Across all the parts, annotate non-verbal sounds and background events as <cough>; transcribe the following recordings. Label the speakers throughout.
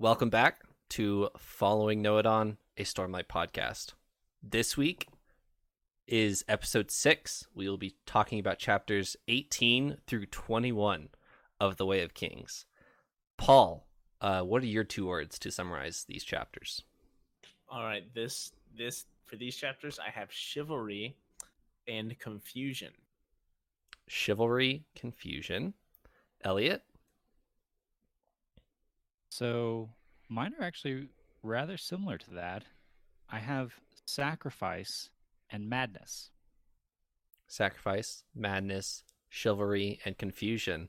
Speaker 1: Welcome back to Following Nohadon, a Stormlight podcast. This week is episode 6. We will be talking about chapters 18 through 21 of The Way of Kings. Paul, uh, what are your two words to summarize these chapters?
Speaker 2: All right, this this for these chapters I have chivalry and confusion.
Speaker 1: Chivalry, confusion. Elliot?
Speaker 3: So mine are actually rather similar to that. I have sacrifice and madness.
Speaker 1: Sacrifice, madness, chivalry, and confusion.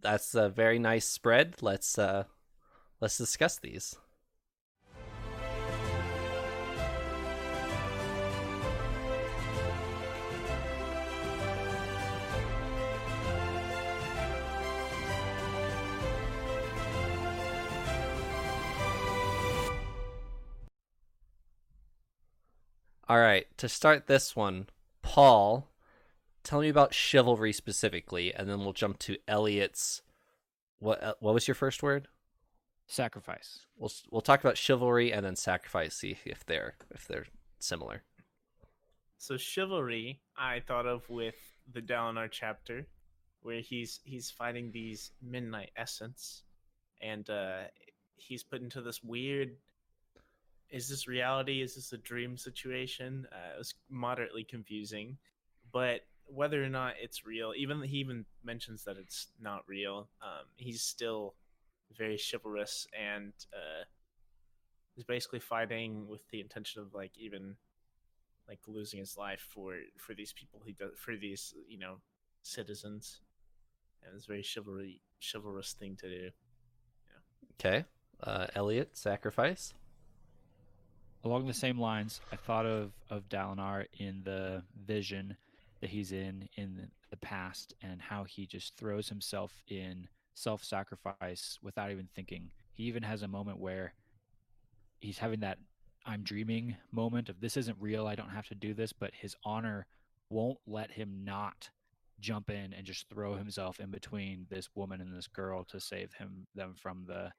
Speaker 1: That's a very nice spread. Let's uh let's discuss these. All right, to start this one, Paul, tell me about chivalry specifically, and then we'll jump to Elliot's. What uh, what was your first word?
Speaker 3: Sacrifice.
Speaker 1: We'll we'll talk about chivalry and then sacrifice. See if they're if they're similar.
Speaker 2: So chivalry, I thought of with the Dalinar chapter, where he's he's fighting these midnight essence, and uh, he's put into this weird. Is this reality? Is this a dream situation? Uh, it was moderately confusing, but whether or not it's real, even he even mentions that it's not real. Um, he's still very chivalrous and uh, he's basically fighting with the intention of like even like losing his life for for these people he does for these you know citizens and it's a very chivalry chivalrous thing to do
Speaker 1: Okay, uh, Elliot, sacrifice.
Speaker 3: Along the same lines, I thought of of Dalinar in the vision that he's in in the past and how he just throws himself in self-sacrifice without even thinking. He even has a moment where he's having that I'm dreaming moment of this isn't real, I don't have to do this, but his honor won't let him not jump in and just throw himself in between this woman and this girl to save him them from the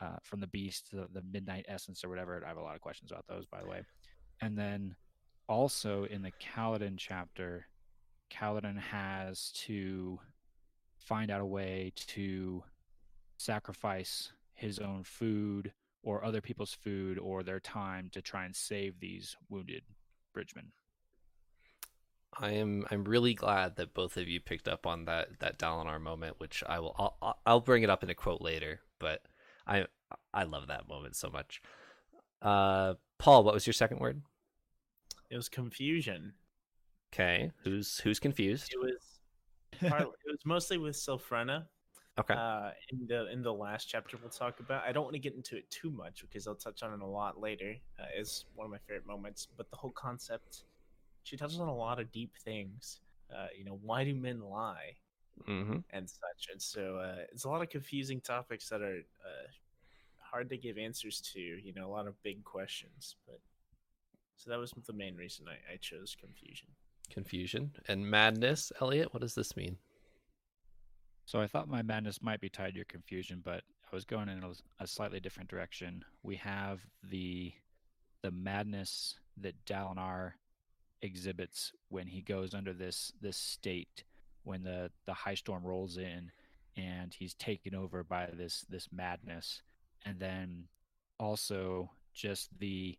Speaker 3: uh, from the beast, the, the midnight essence or whatever. I have a lot of questions about those, by the way. And then also in the Kaladin chapter, Kaladin has to find out a way to sacrifice his own food or other people's food or their time to try and save these wounded bridgemen.
Speaker 1: I am I'm really glad that both of you picked up on that that Dalinar moment, which I will I'll, I'll bring it up in a quote later, but I I love that moment so much. Uh, Paul, what was your second word?
Speaker 2: it was confusion
Speaker 1: Okay, who's who's confused?
Speaker 2: it was part, it was mostly with Sylphrena
Speaker 1: Okay,
Speaker 2: uh, in the in the last chapter we'll talk about. I don't want to get into it too much because I'll touch on it a lot later. Uh, it's one of my favorite moments, but the whole concept, she touches on a lot of deep things. Uh, you know, why do men lie
Speaker 1: mm-hmm.
Speaker 2: and such, and so uh, it's a lot of confusing topics that are uh, hard to give answers to. You know, a lot of big questions, but so that was the main reason I, I chose confusion.
Speaker 1: confusion and madness. Elliot, what does this mean?
Speaker 3: So I thought my madness might be tied to your confusion, but I was going in a, a slightly different direction. We have the the madness that Dalinar exhibits when he goes under this this state when the the high storm rolls in and he's taken over by this this madness and then also just the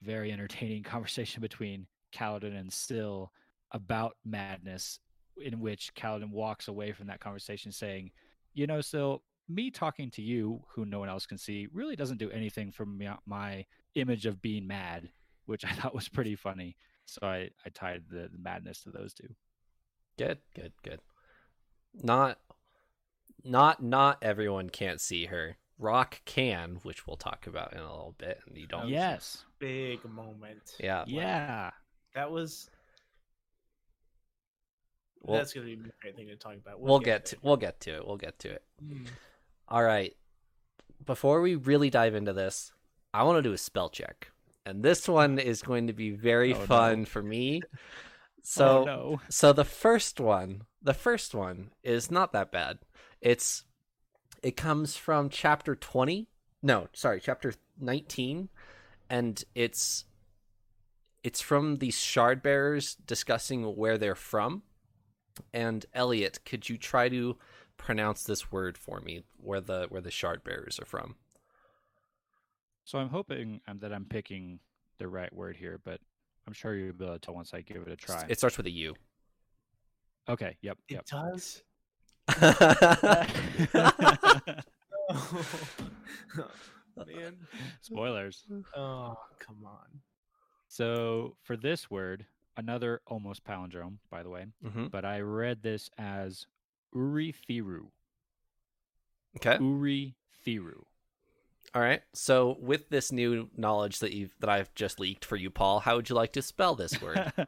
Speaker 3: very entertaining <laughs> conversation between Kaladin and Syl about madness in which Kaladin walks away from that conversation saying, "You know, Syl, me talking to you, who no one else can see, really doesn't do anything for my image of being mad," which I <laughs> thought was pretty funny. So I, I tied the, the madness to those two.
Speaker 1: Good, good, good. Not, not, not everyone can't see her. Rock can, which we'll talk about in a little bit, and you don't.
Speaker 3: Yes.
Speaker 2: Big moment.
Speaker 1: Yeah.
Speaker 3: Yeah.
Speaker 2: That was.
Speaker 1: We'll,
Speaker 2: that's gonna be a great thing to talk about.
Speaker 1: we'll get to, we'll get to it. We'll get to it.
Speaker 2: Mm.
Speaker 1: All right. Before we really dive into this, I want to do a spell check. And this one is going to be very
Speaker 3: Oh, no.
Speaker 1: fun for me. <laughs> So
Speaker 3: oh, no.
Speaker 1: so the first one, the first one is not that bad. It's It comes from chapter 20. No, sorry, chapter 19 and it's it's from these shard bearers discussing where they're from. And Elliot, could you try to pronounce this word for me where the where the shard bearers are from?
Speaker 3: So I'm hoping um, that I'm picking the right word here, but I'm sure you'll be able to tell once I give it a try.
Speaker 1: It starts with a U.
Speaker 3: Okay. Yep.
Speaker 2: It
Speaker 3: Yep.
Speaker 2: does. <laughs> <laughs> Man.
Speaker 3: Spoilers.
Speaker 2: Oh, come on.
Speaker 3: So for this word, another almost palindrome, by the way,
Speaker 1: hmm
Speaker 3: but I read this as Uri Thiru.
Speaker 1: Okay.
Speaker 3: Uri Thiru.
Speaker 1: All right. So with this new knowledge that you've that I've just leaked for you, Paul, how would you like to spell this word? <laughs>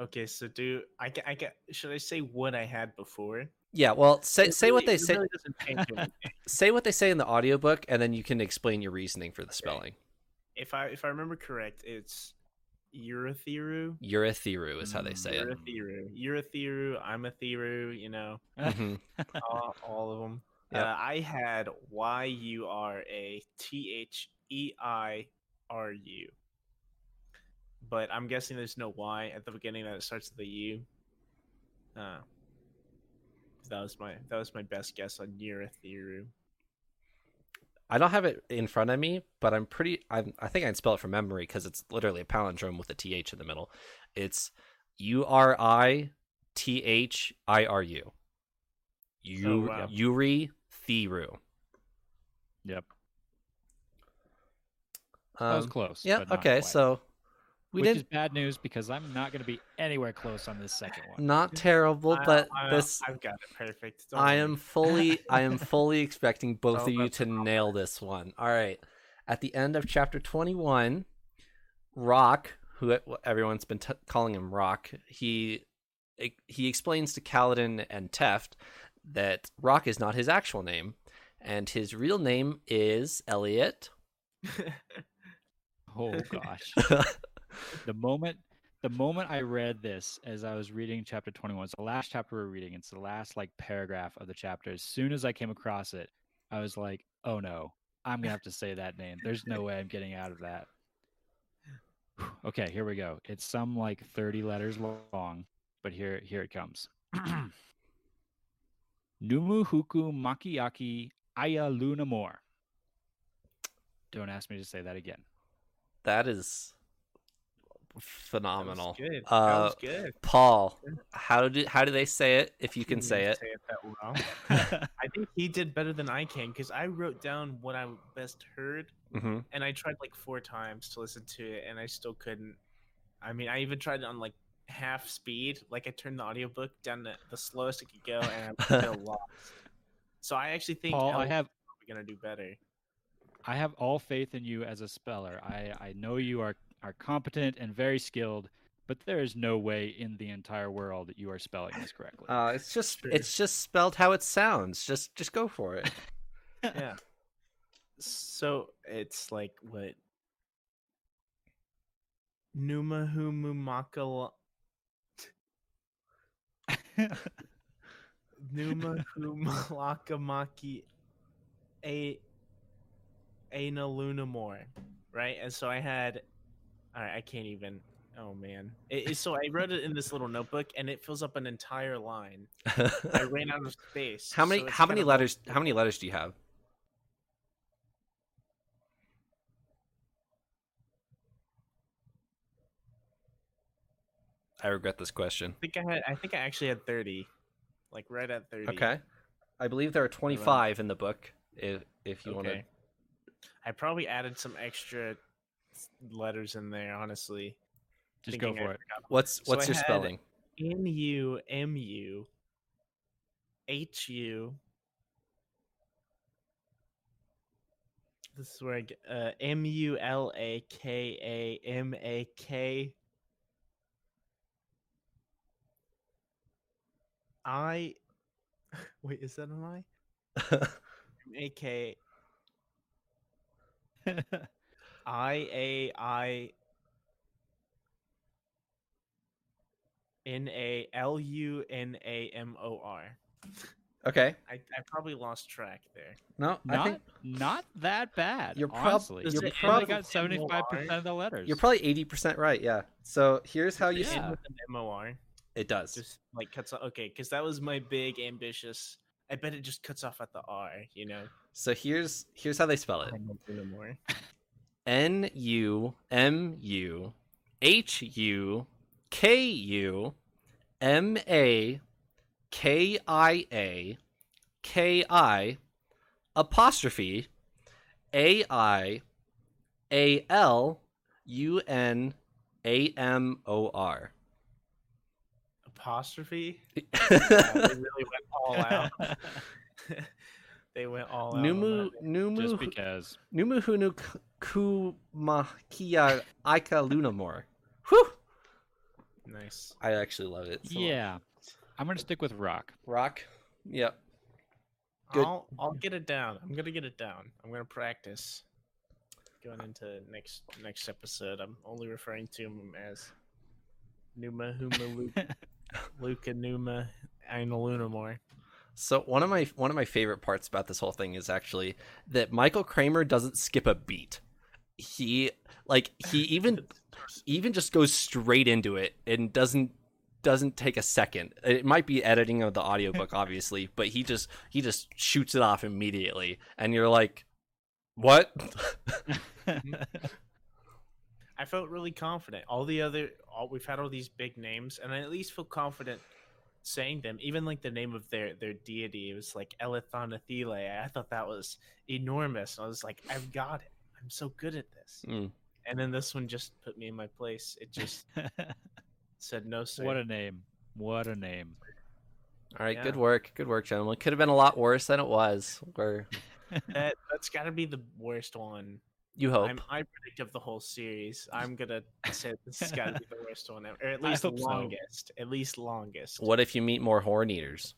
Speaker 2: Okay, so do I get? I get. Should I say what I had before?
Speaker 1: yeah. Well, say
Speaker 2: It
Speaker 1: say what they say.
Speaker 2: really doesn't change <laughs> anything.
Speaker 1: Say what they say in the audiobook, and then you can explain your reasoning for the spelling.
Speaker 2: if I if I remember correct, it's Urathiru.
Speaker 1: Urathiru is how they say it.
Speaker 2: Urathiru. Urathiru. I'm a Thiru. You know,
Speaker 1: Mhm. <laughs>
Speaker 2: all, all of them.
Speaker 1: Yep.
Speaker 2: Uh, I had Y U R A T H E I R U. But I'm guessing there's no Y at the beginning that it starts with a U. Uh, that was my that was my best guess on Urathiru.
Speaker 1: I don't have it in front of me, but I'm pretty. I I think I can spell it from memory because it's literally a palindrome with a th in the middle. It's U R I T H I R U. U
Speaker 2: wow.
Speaker 1: Yuri Thiru.
Speaker 3: Yep. That was
Speaker 1: Um,
Speaker 3: close.
Speaker 1: yeah. Okay.
Speaker 3: quite.
Speaker 1: So we
Speaker 3: Which
Speaker 1: did
Speaker 3: is bad news because I'm not going to be anywhere close on this second one.
Speaker 1: not terrible, but
Speaker 2: I-
Speaker 1: this
Speaker 2: I've got it perfect. Don't
Speaker 1: I am fully I am <laughs> fully expecting both
Speaker 2: Oh,
Speaker 1: of you
Speaker 2: that's
Speaker 1: to nail this one. All right. At the end of chapter 21, Rock, who everyone's been t- calling him Rock, he he explains to Kaladin and Teft that Rock is not his actual name and his real name is Elliot. <laughs>
Speaker 3: Oh gosh. <laughs> the moment the moment I read this as I was reading chapter 21, it's the last chapter we're reading. It's the last like paragraph of the chapter. As soon as I came across it, I was like, "Oh no, I'm gonna have to say that name. There's no way I'm getting out of that." <sighs> Okay, here we go. It's some like 30 letters long, but here here it comes. <clears throat> Numu huku makiaki aya luna more. Don't ask me to say that again.
Speaker 1: that is
Speaker 2: That was
Speaker 1: phenomenal.
Speaker 2: good.
Speaker 1: Uh,
Speaker 2: that was good.
Speaker 1: Paul, how do how do they say it if you can say it?
Speaker 2: Say it that well. <laughs> I think he did better than I can because I wrote down what I best heard,
Speaker 1: hmm
Speaker 2: and I tried like four times to listen to it, and I still couldn't. I mean, I even tried it on like half speed. Like I turned the audiobook down to the slowest it could go, and I <laughs> was still lost. So I actually think
Speaker 3: Paul, I
Speaker 2: Elliot's
Speaker 3: have
Speaker 2: probably gonna do better.
Speaker 3: I have all faith in you as a speller. I, I know you are, are competent and very skilled, but there is no way in the entire world that you are spelling this correctly.
Speaker 1: Uh, it's just
Speaker 2: Sure.
Speaker 1: it's just spelled how it sounds. Just just go for it. <laughs>
Speaker 2: Yeah. so it's like what? Numahumumakala. Numahumalakamaki a Aina Lunamore, right? And so I had all right, I can't even oh man. It, it- so I wrote it in this little notebook and it fills up an entire line. I ran out of space. <laughs>
Speaker 1: how many
Speaker 2: so
Speaker 1: how many
Speaker 2: of like-
Speaker 1: letters how many letters do you have? I regret this question.
Speaker 2: I think I had I think I actually had 30. Like right at 30.
Speaker 1: Okay. I believe there are 25 in the book if if you want to
Speaker 2: I probably added some extra letters in there, honestly.
Speaker 3: Just go
Speaker 2: thinking I
Speaker 3: for it.
Speaker 2: forgot.
Speaker 1: What's
Speaker 2: So
Speaker 1: what's
Speaker 2: I
Speaker 1: your spelling?
Speaker 2: N U M U H U. This is where I get uh, M U L A K A M A K. I. <laughs> Wait, is that an I? M <laughs> A K I A I N A L U N A M O R.
Speaker 1: Okay.
Speaker 2: I, I probably lost track there.
Speaker 1: No, I
Speaker 3: Not
Speaker 1: think
Speaker 3: not that bad.
Speaker 1: You're prob- you're
Speaker 3: They
Speaker 2: it
Speaker 3: only got seventy five percent of the letters.
Speaker 1: you're probably eighty percent right. Yeah. So here's how you.
Speaker 2: Does it
Speaker 1: s-
Speaker 2: end with an MOR.
Speaker 1: It does.
Speaker 2: Just like cuts off. Okay, because that was my big ambitious. I bet it just cuts off at the R. You know.
Speaker 1: So here's here's how they spell it.
Speaker 2: I don't do no more.
Speaker 1: N U M U H U K U M A K I A K I apostrophe A I A L U N A M O R.
Speaker 2: Apostrophe. Wow, they <laughs> really went all out. <laughs> they went all out. on
Speaker 1: Numu
Speaker 2: that.
Speaker 1: Numu
Speaker 3: just because.
Speaker 1: Numuhunu Kumakia Aika Lunamore. Whew!
Speaker 2: Nice.
Speaker 1: I actually love it. so much.
Speaker 3: Yeah, I'm gonna stick with rock.
Speaker 1: Rock. Yep. Good.
Speaker 2: I'll I'll get it down. I'm gonna get it down. I'm gonna practice. Going into next next episode, I'm only referring to him as Numa Huma Luke, <laughs> Luca Numa and Lunamore.
Speaker 1: So one of my one of my favorite parts about this whole thing is actually that Michael Kramer doesn't skip a beat. He like he <laughs> even even just goes straight into it and doesn't doesn't take a second. It might be editing of the audiobook <laughs> obviously, but he just he just shoots it off immediately and you're like what? <laughs>
Speaker 2: I felt really confident. All the other, all, we've had all these big names, and I at least feel confident saying them. Even like the name of their their deity, it was like Elithanathile. I thought that was enormous. I was like, I've got it. I'm so good at this.
Speaker 1: Mm.
Speaker 2: And then this one just put me in my place. It just <laughs> said no, sir.
Speaker 3: what a name! What a name!
Speaker 1: All right, good work. Good work, gentlemen. Could have been a lot worse than it was. Or <laughs>
Speaker 2: that that's got to be the worst one.
Speaker 1: You hope.
Speaker 2: I'm, I predict of the whole series. I'm gonna say this is got to be the worst one ever, or at <laughs>
Speaker 3: I
Speaker 2: least
Speaker 3: hope so.
Speaker 2: longest. At least longest.
Speaker 1: What if you meet more horn eaters?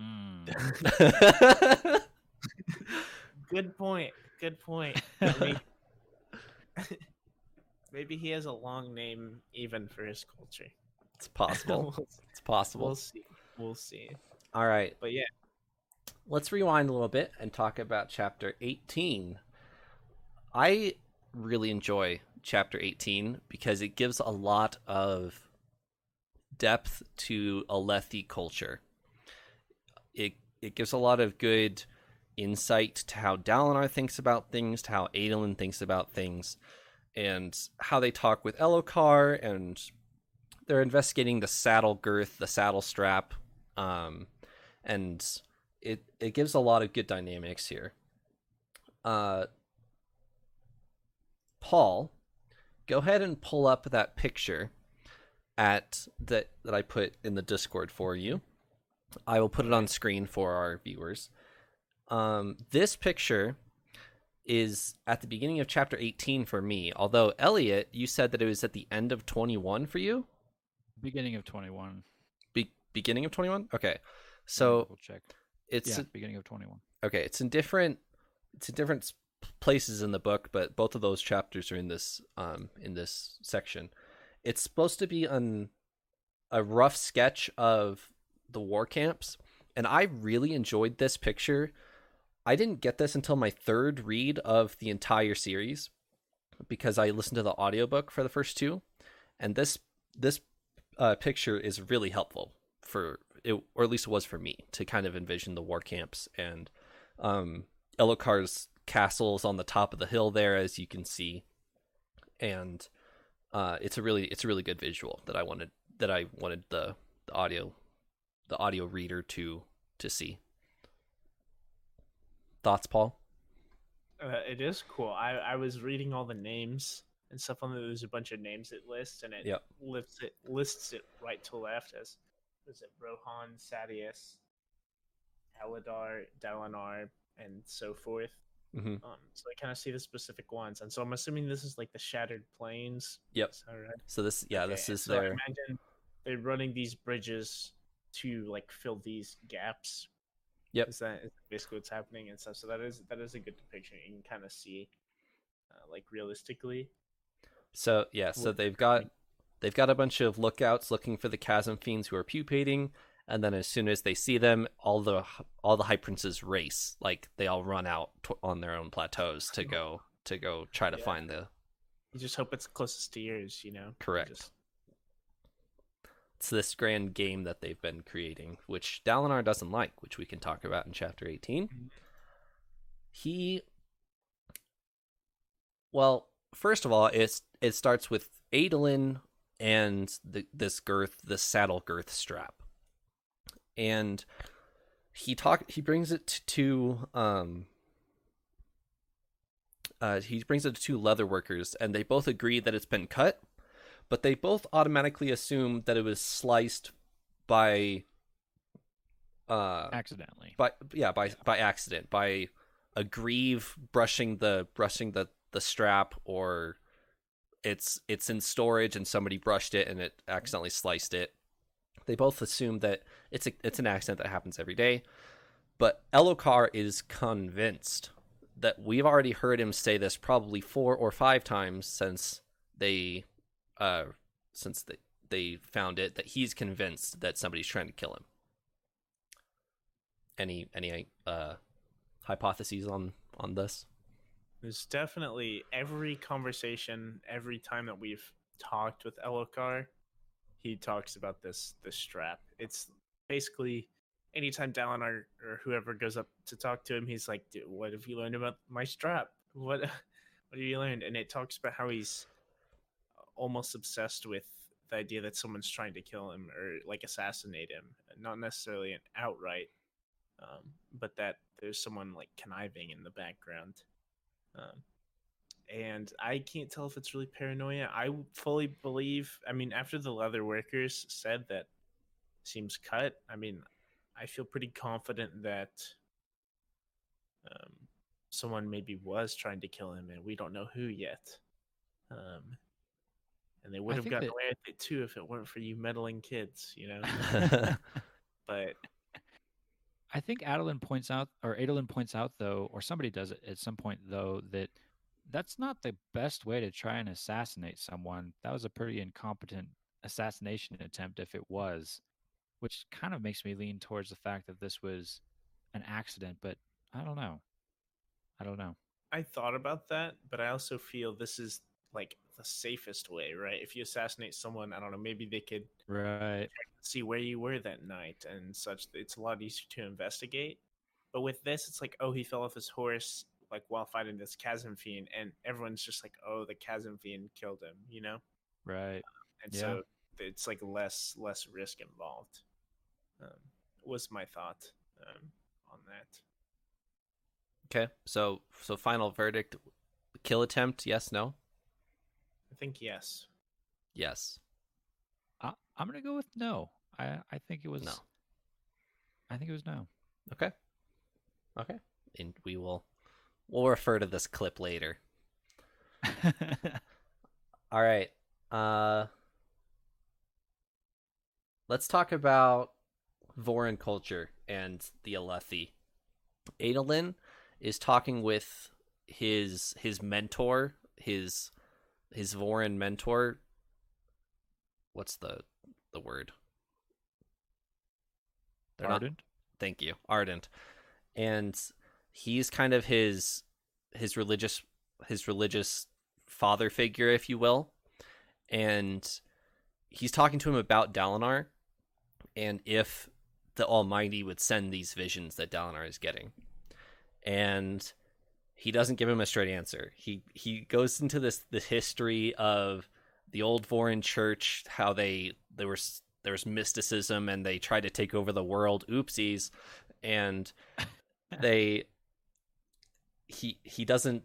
Speaker 3: Hmm. <laughs>
Speaker 2: Good point. Good point. Maybe, <laughs> maybe he has a long name even for his culture.
Speaker 1: it's possible.
Speaker 2: we'll,
Speaker 1: It's possible.
Speaker 2: we'll see. We'll see.
Speaker 1: All right,
Speaker 2: But yeah,
Speaker 1: let's rewind a little bit and talk about chapter 18. I really enjoy chapter 18 because it gives a lot of depth to Alethi culture. It it gives a lot of good insight to how Dalinar thinks about things, to how Adolin thinks about things, and how they talk with Elhokar, and they're investigating the saddle girth, the saddle strap, um, and it it gives a lot of good dynamics here. Uh, Paul, go ahead and pull up that picture at that that I put in the Discord for you. I will put it on screen for our viewers. Um, this picture is at the beginning of chapter 18 for me. Although Elliot, you said that it was at the end of 21 for you.
Speaker 3: Beginning of twenty one.
Speaker 1: Be- beginning of 21. Okay, so
Speaker 3: we'll check.
Speaker 1: it's
Speaker 3: Yeah, beginning of twenty one.
Speaker 1: okay it's in different it's in different places in the book but both of those chapters are in this um in this section. It's supposed to be an a rough sketch of the war camps and i really enjoyed this picture. I didn't get this until my third read of the entire series because i listened to the audiobook for the first two and this this uh, picture is really helpful for it or at least it was for me to kind of envision the war camps and um Elhokar's castle is on the top of the hill there as you can see and uh it's a really it's a really good visual that I wanted that I wanted the, the audio the audio reader to to see thoughts Paul
Speaker 2: uh, it is cool. I I was reading all the names and stuff on there. There's a bunch of names it lists, and it
Speaker 1: Yep.
Speaker 2: lists it lists it right to left as is it Roion, Sadeas, Aladar, Dalinar, and so forth.
Speaker 1: Hmm
Speaker 2: Um, so I kind of see the specific ones, and so I'm assuming this is like the Shattered Plains.
Speaker 1: Yep.
Speaker 2: Right?
Speaker 1: so this yeah this is
Speaker 2: so I imagine they're running these bridges to like fill these gaps.
Speaker 1: Yep.
Speaker 2: Is that is basically what's happening and stuff? So that is that is a good depiction. You can kind of see, uh, like realistically.
Speaker 1: So yeah, so they've got they've got a bunch of lookouts looking for the chasm fiends who are pupating, and then as soon as they see them, all the all the high princes race, like they all run out to, on their own plateaus to go to go try to
Speaker 2: Yeah.
Speaker 1: find the
Speaker 2: You just hope it's closest to yours, you know.
Speaker 1: Correct.
Speaker 2: Just-
Speaker 1: it's this grand game that they've been creating, which Dalinar doesn't like, which we can talk about in chapter 18.
Speaker 2: Mhm.
Speaker 1: He well, first of all, it's it starts with Adolin and the, this girth, the saddle girth strap, and he talk he brings it to um uh, he brings it to two leather workers, and they both agree that it's been cut, but they both automatically assume that it was sliced by uh
Speaker 3: accidentally.
Speaker 1: by yeah by by accident by a greave brushing the brushing the the strap or it's it's in storage and somebody brushed it and it accidentally sliced it they both assume that it's a, it's an accident that happens every day. But Elhokar is convinced that we've already heard him say this probably four or five times since they uh since they they found it that he's convinced that somebody's trying to kill him. Any any uh hypotheses on on this?
Speaker 2: There's definitely every conversation, every time that we've talked with Elhokar, he talks about this this strap. It's basically anytime Dalinar or whoever goes up to talk to him, he's like, "Dude, "What have you learned about my strap? What <laughs> what have you learned?" And it talks about how he's almost obsessed with the idea that someone's trying to kill him or like assassinate him, not necessarily an outright, um, but that there's someone like conniving in the background. Um, and I can't tell if it's really paranoia. I fully believe. I mean, after the leather workers said that seems cut. I mean, I feel pretty confident that um, someone maybe was trying to kill him, and we don't know who yet. Um, and they would
Speaker 3: I
Speaker 2: have gotten
Speaker 3: that-
Speaker 2: away with it too if it weren't for you meddling kids, you know. <laughs> but
Speaker 3: I think Adeline points out, or Adolin points out, though, or somebody does it at some point, though, that that's not the best way to try and assassinate someone. That was a pretty incompetent assassination attempt, if it was, which kind of makes me lean towards the fact that this was an accident, but I don't know. I don't know.
Speaker 2: I thought about that, but I also feel this is like the safest way, right? If you assassinate someone, I don't know, maybe they could
Speaker 3: Right.
Speaker 2: see where you were that night and such. It's a lot easier to investigate. But with this, it's like, oh, he fell off his horse like while fighting this chasm fiend, and everyone's just like, oh, the chasm fiend killed him, you know.
Speaker 3: Right.
Speaker 2: And
Speaker 3: Yeah.
Speaker 2: so it's like less less risk involved. Um, was my thought um, on that.
Speaker 1: okay so so final verdict kill attempt yes no
Speaker 2: I think yes.
Speaker 1: yes
Speaker 3: I, I'm gonna go with no. I I think it was
Speaker 1: No.
Speaker 3: I think it was no.
Speaker 1: okay okay and we will we'll refer to this clip later <laughs> all right uh let's talk about Vorin culture and the Alethi. Adolin is talking with his his mentor, his his Vorin mentor. What's the the word? They're not
Speaker 3: Ardent.
Speaker 1: thank you ardent and he's kind of his his religious his religious father figure if you will and he's talking to him about Dalinar and if the almighty would send these visions that Dalinar is getting. And he doesn't give him a straight answer. He he goes into this the history of the old Vorin church how they there was there was mysticism and they tried to take over the world. Oopsies. And <laughs> they he he doesn't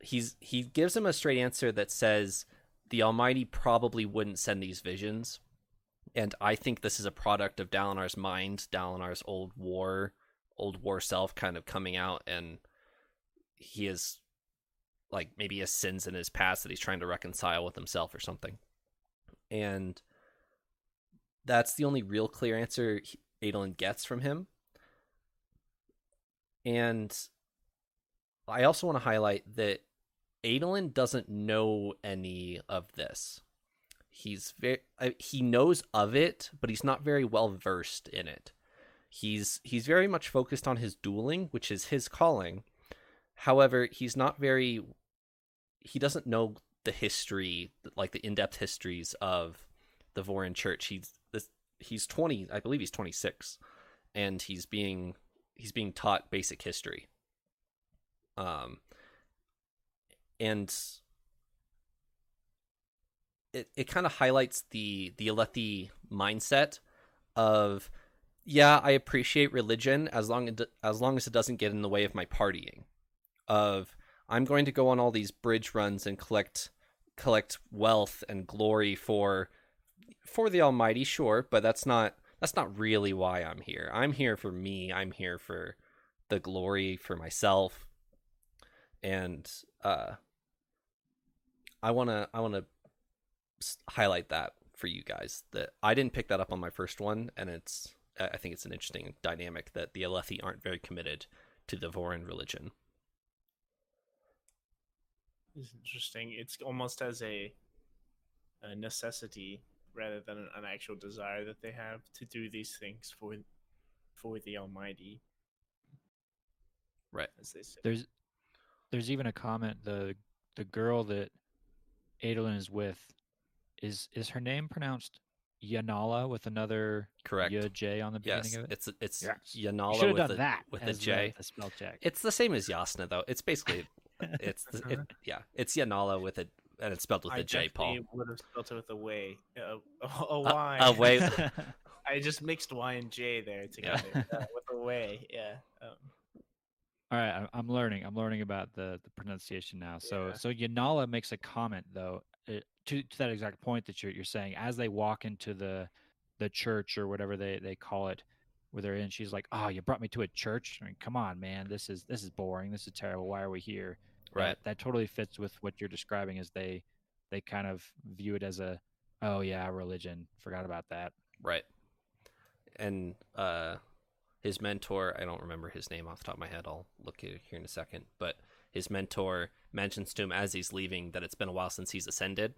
Speaker 1: he's he gives him a straight answer that says the almighty probably wouldn't send these visions and i think this is a product of dalinar's mind dalinar's old war old war self kind of coming out and he is like maybe has sins in his past that he's trying to reconcile with himself or something and that's the only real clear answer Adolin gets from him. And I also want to highlight that Adolin doesn't know any of this. He's very he knows of it, but he's not very well versed in it. He's he's very much focused on his dueling, which is his calling. However, he's not very he doesn't know the history, like the in-depth histories of the Vorin Church. He's this he's 20, I believe he's 26 and he's being he's being taught basic history. Um and it, it kind of highlights the the Alethi mindset of yeah, I appreciate religion as long as as long as it doesn't get in the way of my partying. Of I'm going to go on all these bridge runs and collect collect wealth and glory for for the Almighty, sure, but that's not that's not really why I'm here. I'm here for me. I'm here for the glory for myself, and uh, I wanna I wanna highlight that for you guys that I didn't pick that up on my first one, and it's I think it's an interesting dynamic that the Alethi aren't very committed to the Vorin religion.
Speaker 2: It's interesting. It's almost as a, a necessity rather than an, an actual desire that they have to do these things for for the Almighty.
Speaker 1: Right.
Speaker 2: As they say.
Speaker 3: There's there's even a comment the the girl that Adolin is with is is her name pronounced Yanala with another
Speaker 1: Correct.
Speaker 3: Y J on the beginning
Speaker 1: Yes,
Speaker 3: of it?
Speaker 1: it's it's
Speaker 3: Yes.
Speaker 1: Yanala
Speaker 3: Should have
Speaker 1: with
Speaker 3: done
Speaker 1: a
Speaker 3: that
Speaker 1: with a
Speaker 3: as the-
Speaker 1: J.
Speaker 3: The, spell check.
Speaker 1: It's the same as Yasna though. It's basically <laughs> it's the, it, yeah, it's Yanala with a and it's spelled with
Speaker 2: I
Speaker 1: a J. Paul.
Speaker 2: definitely would have spelled it with a way, a, a, a
Speaker 1: A-
Speaker 2: Y.
Speaker 1: a way. <laughs> <laughs>
Speaker 2: I just mixed Y and J there together uh, with a way. Yeah. Um,
Speaker 3: All right, I- I'm learning. I'm learning about the the pronunciation now. So
Speaker 2: Yeah.
Speaker 3: so Yanala makes a comment though uh, to to that exact point that you're you're saying as they walk into the the church or whatever they they call it where they're in she's like oh you brought me to a church i mean come on man this is this is boring this is terrible why are we here
Speaker 1: Right.
Speaker 3: that, that totally fits with what you're describing as they they kind of view it as a oh yeah religion forgot about that
Speaker 1: Right. And uh his mentor, I don't remember his name off the top of my head. I'll look at it here in a second. But his mentor mentions to him as he's leaving that it's been a while since he's ascended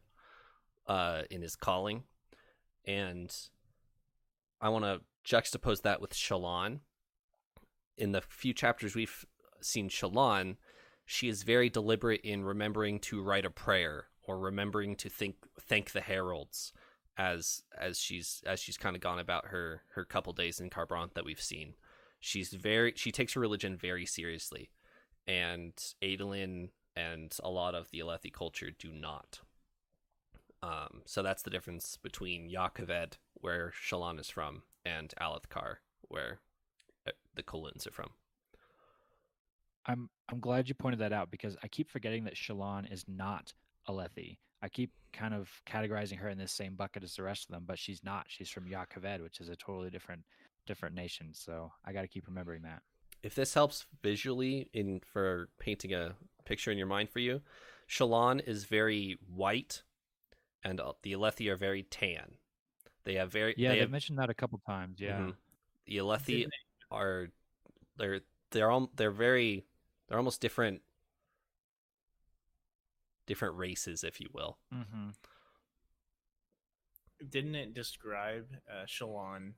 Speaker 1: uh in his calling. And I want to juxtapose that with Shallan. In the few chapters we've seen Shallan, she is very deliberate in remembering to write a prayer or remembering to think thank the heralds as as she's as she's kind of gone about her her couple days in Kharbranth that we've seen. She's very she takes her religion very seriously, and Adolin and a lot of the Alethi culture do not. Um, so that's the difference between Jah Keved, where Shallan is from, and Alethkar, where uh, the Kholins are from.
Speaker 3: I'm I'm glad you pointed that out because I keep forgetting that Shallan is not Alethi. I keep kind of categorizing her in this same bucket as the rest of them, but she's not. She's from Jah Keved, which is a totally different different nation. So I got to keep remembering that.
Speaker 1: If this helps visually in for painting a picture in your mind for you, Shallan is very white, and uh, the Alethi are very tan. They have very
Speaker 3: Yeah,
Speaker 1: they
Speaker 3: they
Speaker 1: have,
Speaker 3: have mentioned that a couple times. Yeah.
Speaker 1: mhm. The Alethi are they're they're all they're very they're almost different different races, if you will.
Speaker 3: Mm-hmm.
Speaker 2: didn't it describe uh, Shallan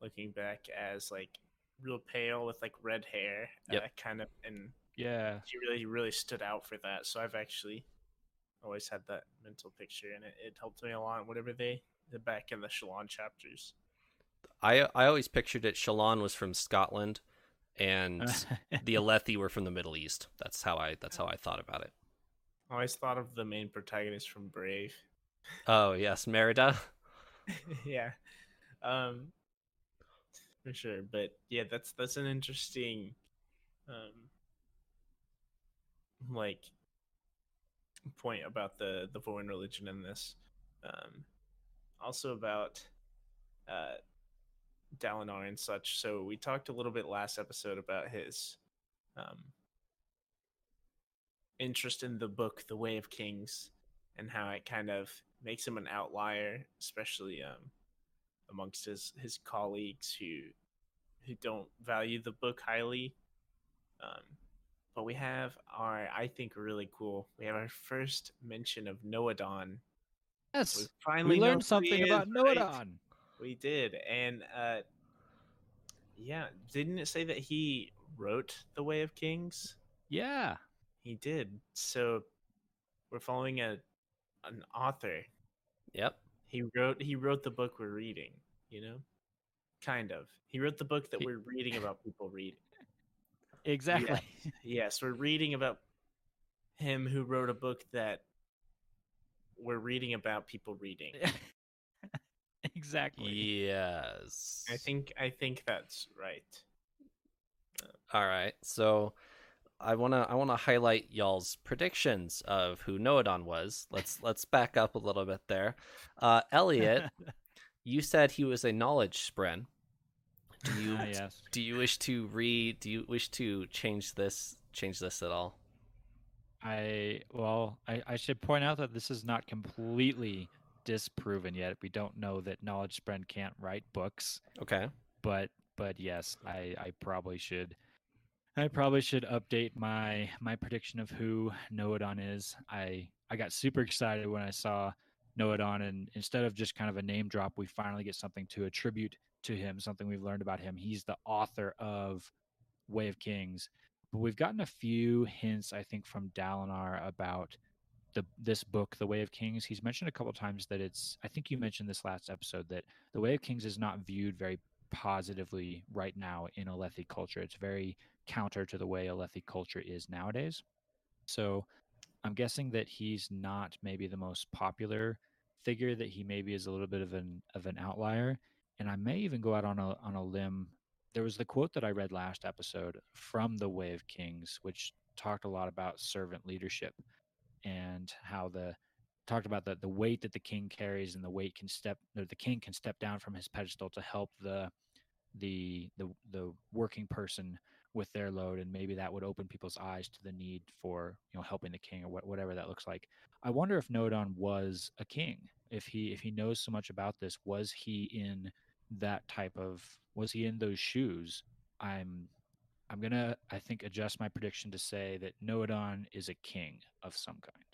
Speaker 2: looking back as like real pale with like red hair,
Speaker 1: Yep.
Speaker 2: uh, kind of, and
Speaker 3: Yeah.
Speaker 2: she really really stood out for that. So I've actually always had that mental picture, and it, it helped me a lot. Whatever they did back in the Shallan chapters.
Speaker 1: I I always pictured it. Shallan was from Scotland, and <laughs> the Alethi were from the Middle East. That's how I that's how I thought about it.
Speaker 2: I always thought of the main protagonist from Brave.
Speaker 1: Oh yes, Merida. <laughs>
Speaker 2: yeah, um, for sure. But yeah, that's that's an interesting, um, like point about the the Vorin religion in this. Um, also about uh, Dalinar and such. So we talked a little bit last episode about his um, interest in the book, The Way of Kings, and how it kind of makes him an outlier, especially um, amongst his his colleagues who who don't value the book highly. Um, but we have our, I think, really cool. We have our first mention of Nohadon
Speaker 3: Yes,
Speaker 2: we finally
Speaker 3: we learned something
Speaker 2: he
Speaker 3: about
Speaker 2: is, right?
Speaker 3: Nohadon.
Speaker 2: We did, and uh, yeah, didn't it say that he wrote the Way of Kings?
Speaker 3: Yeah,
Speaker 2: He did. So we're following a an author.
Speaker 1: Yep.
Speaker 2: He wrote he wrote the book we're reading. You know, kind of. He wrote the book that we're reading about people reading. <laughs>
Speaker 3: exactly.
Speaker 2: Yes, we're reading about him who wrote a book that we're reading about people reading. <laughs>
Speaker 3: exactly.
Speaker 1: Yes.
Speaker 2: I think I think that's right.
Speaker 1: All right. So I want to I want to highlight y'all's predictions of who Nohadon was. Let's <laughs> let's back up a little bit there. Uh Elliot, <laughs> you said he was a knowledge spren. Do you
Speaker 3: Ah, yes.
Speaker 1: do you wish to re do you wish to change this change this at all?
Speaker 3: I well, I, I should point out that this is not completely disproven yet. We don't know that knowledge spren can't write books,
Speaker 1: Okay.
Speaker 3: but but yes, I, I probably should I probably should update my my prediction of who Nohadon is. I I got super excited when I saw Nohadon and instead of just kind of a name drop, we finally get something to attribute to him, something we've learned about him. He's the author of Way of Kings. But we've gotten a few hints, I think, from Dalinar about the this book, The Way of Kings. He's mentioned a couple times that it's. I think you mentioned this last episode that The Way of Kings is not viewed very positively right now in Alethi culture. It's very counter to the way Alethi culture is nowadays. So I'm guessing that he's not maybe the most popular figure. That he maybe is a little bit of an of an outlier. And I may even go out on a on a limb there was the quote that I read last episode from the Way of Kings, which talked a lot about servant leadership and how the talked about the the weight that the king carries and the weight can step the king can step down from his pedestal to help the the the the working person with their load and maybe that would open people's eyes to the need for you know helping the king or what, whatever that looks like. I wonder if Nohadon was a king if he if he knows so much about this was he in that type of was he in those shoes? I'm i'm gonna i think adjust my prediction to say that Nohadon is a king of some kind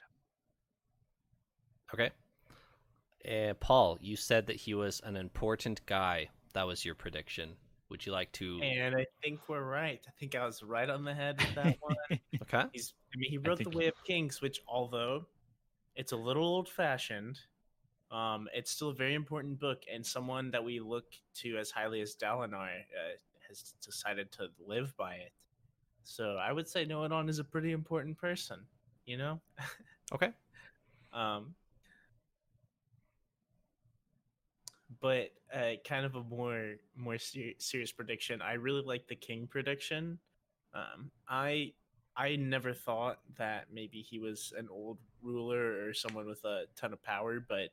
Speaker 1: Okay. Uh, Paul, you said that he was an important guy. That was your prediction. Would you like to?
Speaker 2: And I think we're right. I think I was right on the head with that one. <laughs>
Speaker 1: Okay.
Speaker 2: He's I mean he wrote The Way of Kings, which although it's a little old fashioned, um, it's still a very important book and someone that we look to as highly as Dalinar uh, has decided to live by it. So I would say Nohadon is a pretty important person, you know?
Speaker 1: Okay. <laughs>
Speaker 2: Um, but uh, kind of a more more ser- serious prediction. I really like the king prediction. Um, I I never thought that maybe he was an old ruler or someone with a ton of power, but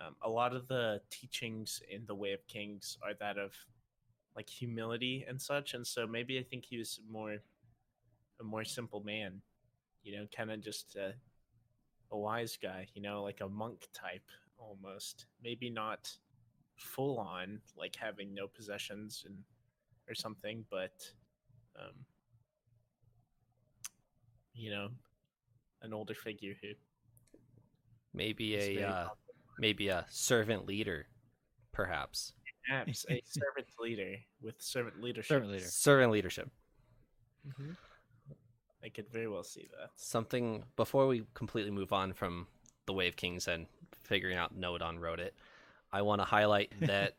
Speaker 2: um, a lot of the teachings in the Way of Kings are that of like humility and such, and so maybe I think he was more a more simple man, you know, kind of just a, a wise guy, you know, like a monk type almost. Maybe not full on like having no possessions and or something, but um, you know, an older figure who
Speaker 1: Maybe a
Speaker 2: very
Speaker 1: uh, maybe a servant leader, perhaps.
Speaker 2: perhaps a <laughs> servant leader with servant leadership.
Speaker 3: servant leader
Speaker 1: Servant leadership.
Speaker 2: Mhm. I could very well see that.
Speaker 1: Something before we completely move on from the Way of Kings and figuring out Nohadon wrote it. I want to highlight <laughs> that.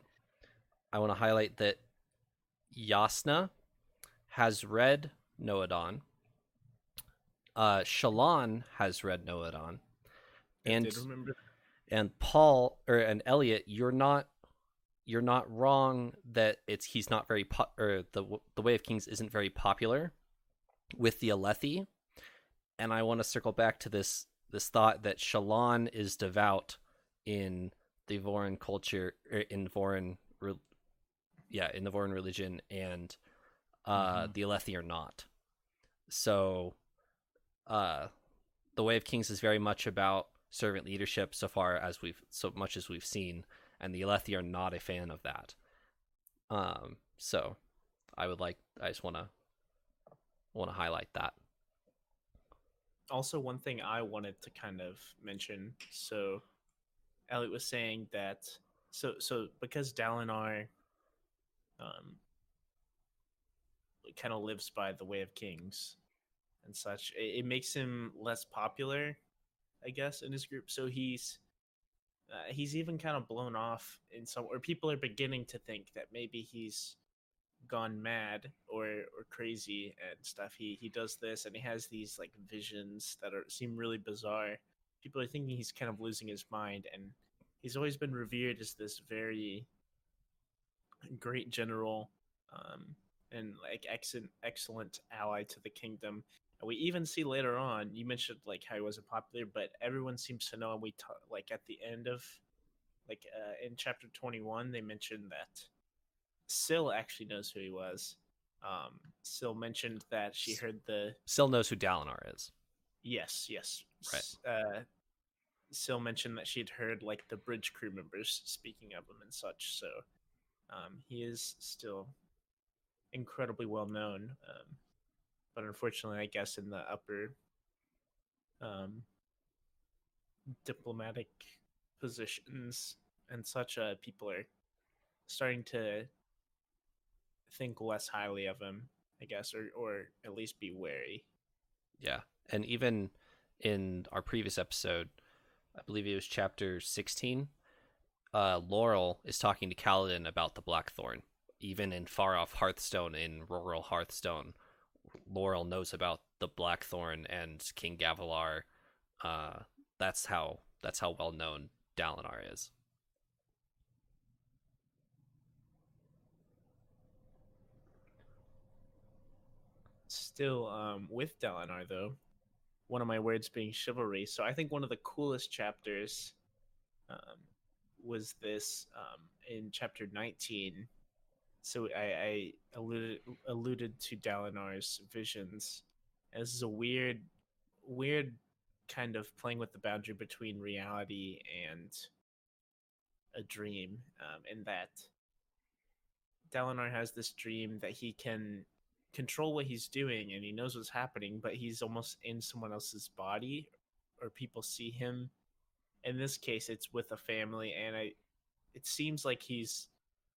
Speaker 1: I want to highlight that Yasna has read Nohadon. Uh, Shallan has read
Speaker 2: Nohadon,
Speaker 1: and and Paul or and Elliot, you're not you're not wrong that it's he's not very po- or the the Way of Kings isn't very popular with the Alethi, and I want to circle back to this this thought that Shallan is devout in the Vorin culture er, in Vorin, re- yeah, in the Vorin religion, and uh,
Speaker 3: Mhm.
Speaker 1: the Alethi are not. So, uh, the Way of Kings is very much about servant leadership so far as we've so much as we've seen, and the Alethi are not a fan of that. Um, so I would like I just want to want to highlight that.
Speaker 2: also one thing I wanted to kind of mention. So Elliot was saying that so so because Dalinar um kind of lives by the way of kings and such, it, it makes him less popular, I guess, in his group. So he's uh, he's even kind of blown off in some, or people are beginning to think that maybe he's gone mad or or crazy and stuff. He he does this and he has these like visions that are seem really bizarre. People are thinking he's kind of losing his mind, and he's always been revered as this very great general um, and like excellent excellent ally to the kingdom. And we even see later on. You mentioned like how he wasn't popular, but everyone seems to know. And we ta- like at the end of like uh, in chapter twenty one, they mentioned that Syl actually knows who he was. Um, Syl mentioned that she heard the
Speaker 1: Syl knows who Dalinar is.
Speaker 2: Yes, yes,
Speaker 1: Right.
Speaker 2: Uh, Syl mentioned that she'd heard like the bridge crew members speaking of him and such. So um, he is still incredibly well known. Um, but unfortunately, I guess in the upper um, diplomatic positions and such, uh, people are starting to think less highly of him, I guess, or or at least be wary.
Speaker 1: Yeah. And even in our previous episode, I believe it was chapter 16, uh, Laral is talking to Kaladin about the Blackthorn. Even in far off Hearthstone, in rural Hearthstone, Laral knows about the Blackthorn and King Gavilar. Uh, that's how that's how well known Dalinar is.
Speaker 2: Still, um, with Dalinar though, one of my words being chivalry. So I think one of the coolest chapters um, was this um, in chapter 19. So I, I alluded alluded to Dalinar's visions. And this is a weird, weird kind of playing with the boundary between reality and a dream. Um, in that Dalinar has this dream that he can control what he's doing and he knows what's happening, but he's almost in someone else's body or people see him. In this case, it's with a family, and I it seems like he's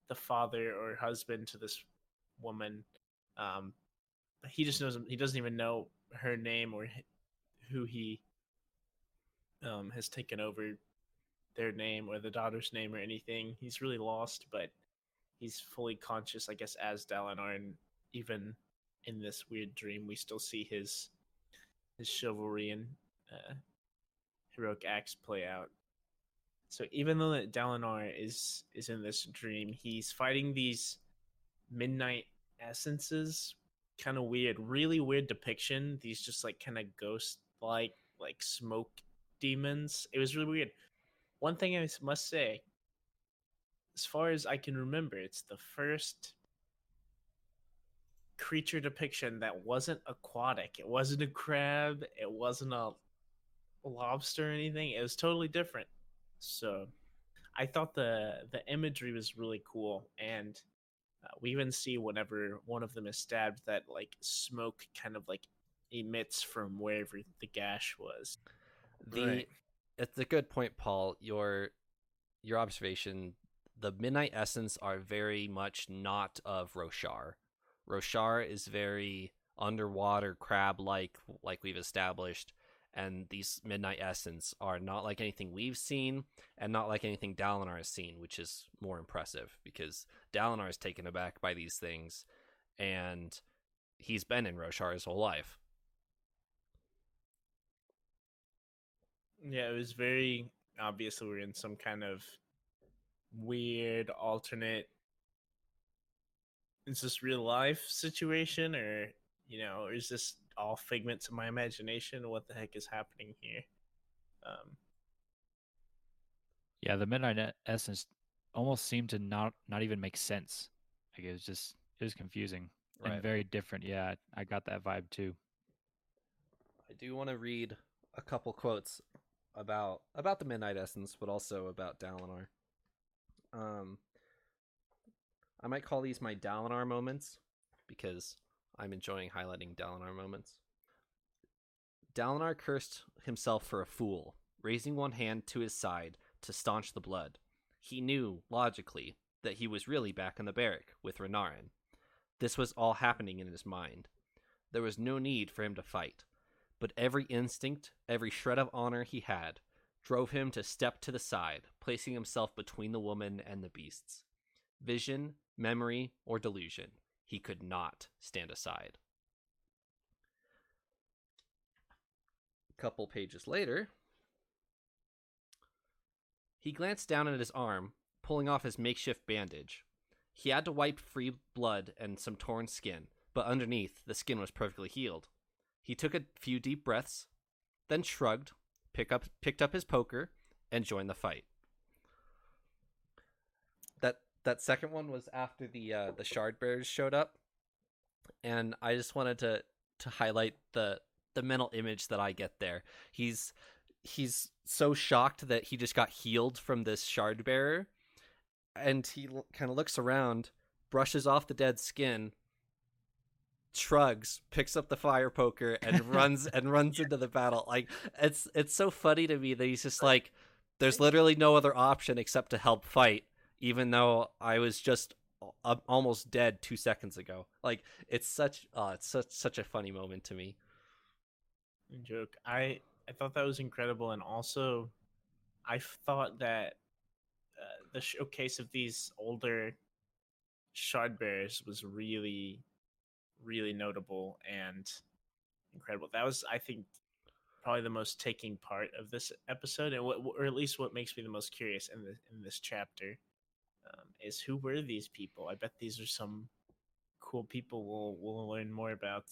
Speaker 2: the father or husband to this woman. Um, he just knows he doesn't even know her name or who he um, has taken over their name or the daughter's name or anything. He's really lost, but he's fully conscious, I guess, as Dalinar, and even in this weird dream, we still see his his chivalry and uh, heroic acts play out. So even though that Dalinar is is in this dream, he's fighting these midnight essences. Kind of weird, really weird depiction. These just like kind of ghost like like smoke demons. It was really weird. One thing I must say, as far as I can remember, it's the first creature depiction that wasn't aquatic. It wasn't a crab. It wasn't a lobster or anything. It was totally different. So I thought the the imagery was really cool, and uh, we even see whenever one of them is stabbed that like smoke kind of like emits from wherever the gash was.
Speaker 1: The
Speaker 2: Right.
Speaker 1: it's a good point, Paul. Your your observation. The Midnight Essence are very much not of Roshar. Roshar is very underwater crab like, like we've established, and these Midnight Essence are not like anything we've seen, and not like anything Dalinar has seen, which is more impressive because Dalinar is taken aback by these things, and he's been in Roshar his whole life.
Speaker 2: Yeah, it was very obvious we we're in some kind of weird alternate is this real life situation or you know, or is this all figments of my imagination? What the heck is happening here? Um
Speaker 3: Yeah, the Midnight Essence almost seemed to not not even make sense. Like it was just it was confusing
Speaker 1: Right.
Speaker 3: and very different. Yeah, I got that vibe too.
Speaker 1: I do want to read a couple quotes about about the Midnight Essence, but also about Dalinar. Um, I might call these my Dalinar moments because I'm enjoying highlighting Dalinar moments. Dalinar cursed himself for a fool, raising one hand to his side to staunch the blood. He knew, logically, that he was really back in the barrack with Renarin. This was all happening in his mind. There was no need for him to fight, but every instinct, every shred of honor he had, drove him to step to the side, placing himself between the woman and the beasts. Vision, memory, or delusion, he could not stand aside. A couple pages later, he glanced down at his arm, pulling off his makeshift bandage. He had to wipe free blood and some torn skin, but underneath, the skin was perfectly healed. He took a few deep breaths, then shrugged, pick up, picked up his poker, and joined the fight. That second one was after the uh, the shard bearers showed up, and I just wanted to to highlight the the mental image that I get there. He's he's so shocked that he just got healed from this shard bearer. And he l- kind of looks around brushes off the dead skin shrugs picks up the fire poker and <laughs> runs and runs into the battle. Like it's it's so funny to me that he's just like there's literally no other option except to help fight even though i was just almost dead 2 seconds ago like it's such uh it's such such a funny moment to me
Speaker 2: joke. I I thought that was incredible, and also I thought that uh, the showcase of these older shard bears was really, really notable and incredible. That was, I think, probably the most taking part of this episode, and what, or at least what makes me the most curious in the in this chapter um, is who were these people? I bet these are some cool people we'll we'll learn more about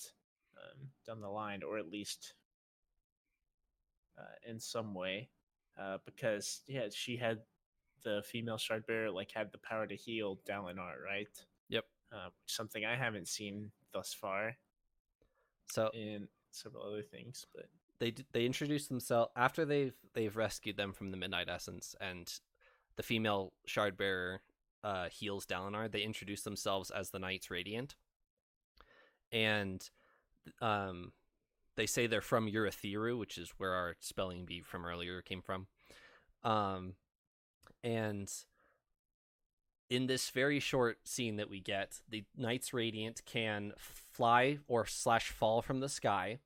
Speaker 2: um, down the line, or at least uh, in some way, uh, because yeah, she had the female shard bearer like had the power to heal Dalinar, right?
Speaker 1: Yep.
Speaker 2: Uh, something I haven't seen thus far
Speaker 1: so
Speaker 2: in several other things, but
Speaker 1: they they introduce themselves after they've they've rescued them from the Midnight Essence, and the female shard bearer uh, heals Dalinar. They introduce themselves as the Knights Radiant, and um, they say they're from Urithiru, which is where our spelling bee from earlier came from. Um, and in this very short scene that we get, the Knights Radiant can fly or slash fall from the sky.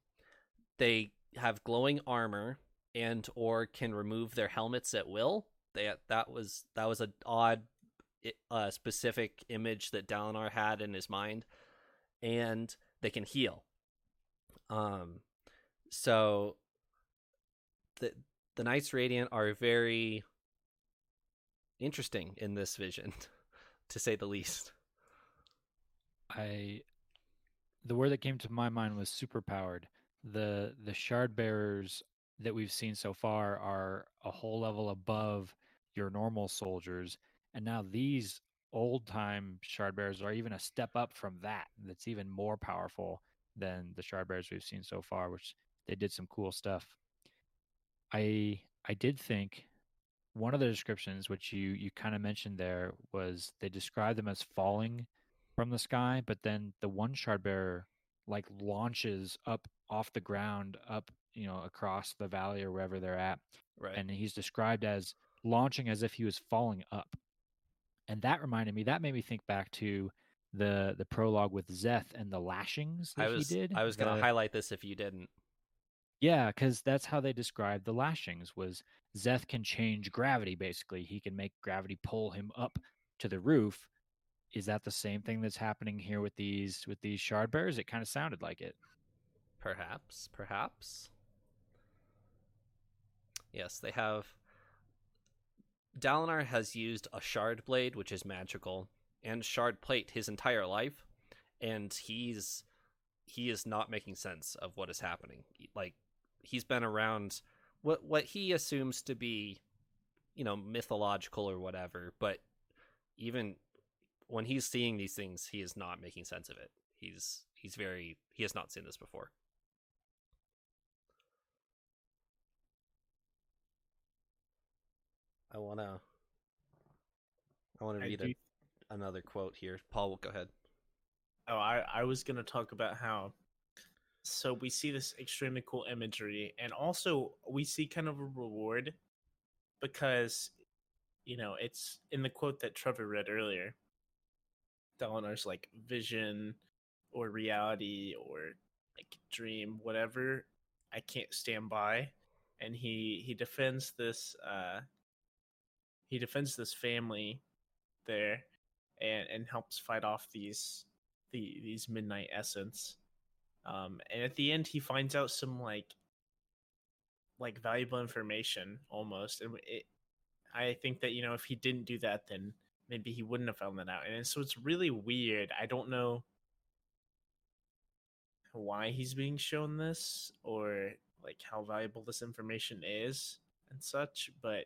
Speaker 1: They have glowing armor and or can remove their helmets at will. They that was that was an odd uh, specific image that Dalinar had in his mind, and they can heal. Um, so the the Knights Radiant are very interesting in this vision, <laughs> to say the least.
Speaker 3: I the word that came to my mind was superpowered. The the shard bearers that we've seen so far are a whole level above your normal soldiers, and now these old time shard bearers are even a step up from that. That's even more powerful than the shard bearers we've seen so far, which they did some cool stuff. I I did think one of the descriptions, which you you kind of mentioned there, was they described them as falling from the sky, but then the one shard bearer like launches up off the ground, up you know across the valley or wherever they're at,
Speaker 1: Right.
Speaker 3: and he's described as launching as if he was falling up. And that reminded me. That made me think back to the the prologue with Szeth and the lashings that
Speaker 1: I was
Speaker 3: he did.
Speaker 1: I was going to highlight this if you didn't.
Speaker 3: yeah, because that's how they described the lashings. Was Szeth can change gravity? Basically, he can make gravity pull him up to the roof. Is that the same thing that's happening here with these with these shard bearers? It kind of sounded like it.
Speaker 1: Perhaps, perhaps. Yes, they have. Dalinar has used a shard blade, which is magical, and shard plate his entire life, and he's he is not making sense of what is happening. Like he's been around what what he assumes to be, you know, mythological or whatever, but even when he's seeing these things, he is not making sense of it. He's he's very he has not seen this before. I wanna I wanna
Speaker 2: I
Speaker 1: read
Speaker 2: do
Speaker 1: a, another quote here. Paul, will go ahead.
Speaker 2: Oh, I, I was going to talk about how. So we see this extremely cool imagery, and also we see kind of a reward because you know, it's in the quote that Trevor read earlier. Dalinar's like vision or reality or like dream, whatever. I can't stand by, and he he defends this. uh He defends this family there, and and helps fight off these the these midnight essence. Um, and at the end, he finds out some like like valuable information almost, and it. I think that you know if he didn't do that, then maybe he wouldn't have found that out. And so it's really weird. I don't know why he's being shown this or like how valuable this information is and such, but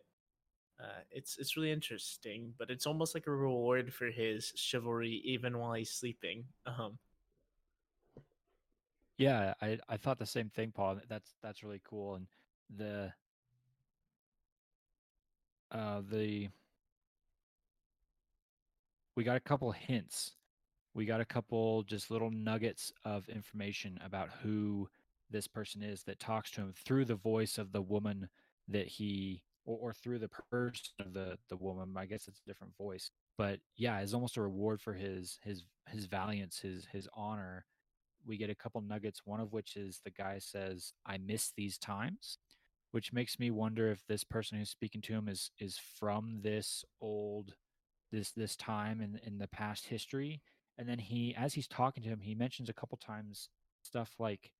Speaker 2: uh, it's it's really interesting. But it's almost like a reward for his chivalry, even while he's sleeping. Um,
Speaker 3: Yeah, I I thought the same thing, Paul. That's that's really cool, and the uh the we got a couple hints. We got a couple just little nuggets of information about who this person is that talks to him through the voice of the woman that he or, or through the person of the the woman. I guess it's a different voice. But yeah, it's almost a reward for his his his valiance, his his honor. We get a couple nuggets, one of which is the guy says, I miss these times which makes me wonder if this person who's speaking to him is is from this old this this time in in the past history and then he as he's talking to him he mentions a couple times stuff like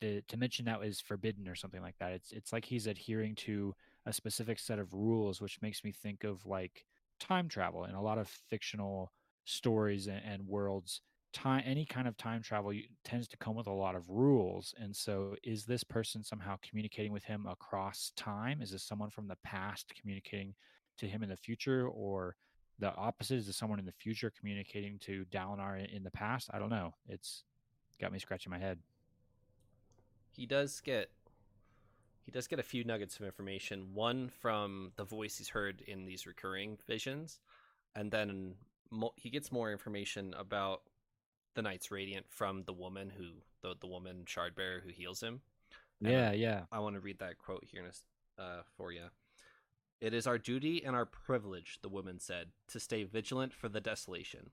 Speaker 3: the to mention that is forbidden or something like that it's it's like he's adhering to a specific set of rules which makes me think of like time travel and a lot of fictional stories and, and worlds. Time any kind of time travel you, tends to come with a lot of rules and so is this person somehow communicating with him across time? Is this someone from the past communicating to him in the future or the opposite? Is this someone in the future communicating to Dalinar in, the past? I don't know. It's got me scratching my head.
Speaker 1: He does get he does get a few nuggets of information one from the voice he's heard in these recurring visions and then mo- he gets more information about the Knight's Radiant from the woman who the the woman Shardbearer who heals him. And
Speaker 3: yeah yeah
Speaker 1: I want to read that quote here in a uh, for you. It is our duty and our privilege, the woman said, to stay vigilant for the desolation.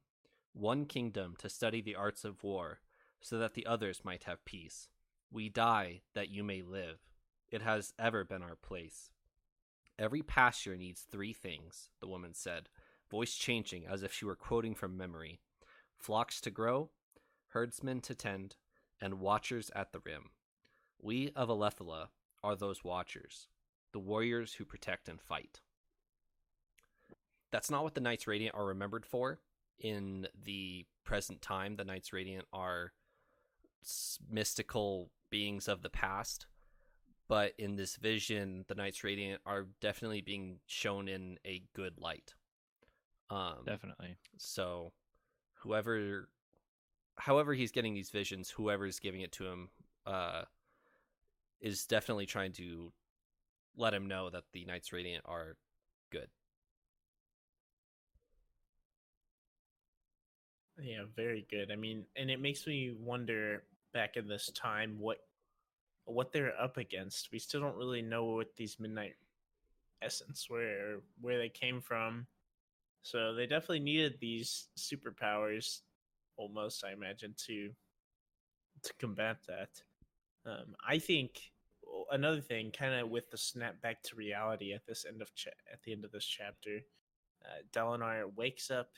Speaker 1: One kingdom to study the arts of war, so that the others might have peace. We die that you may live. It has ever been our place. Every pasture needs three things, the woman said, voice changing as if she were quoting from memory flocks to grow, herdsmen to tend, and watchers at the rim. We of Alethela are those watchers, the warriors who protect and fight. That's not what the Knights Radiant are remembered for. In the present time, the Knights Radiant are mystical beings of the past. But in this vision, the Knights Radiant are definitely being shown in a good light. Um,
Speaker 3: definitely
Speaker 1: so whoever however he's getting these visions, whoever's giving it to him, uh is definitely trying to let him know that the Knights Radiant are good.
Speaker 2: Yeah, very good. I mean, and it makes me wonder back in this time what what they're up against. We still don't really know what these midnight essence where where they came from. So they definitely needed these superpowers almost I imagine to to combat that. Um I think another thing kind of with the snap back to reality at this end of cha- at the end of this chapter uh, Dalinar wakes up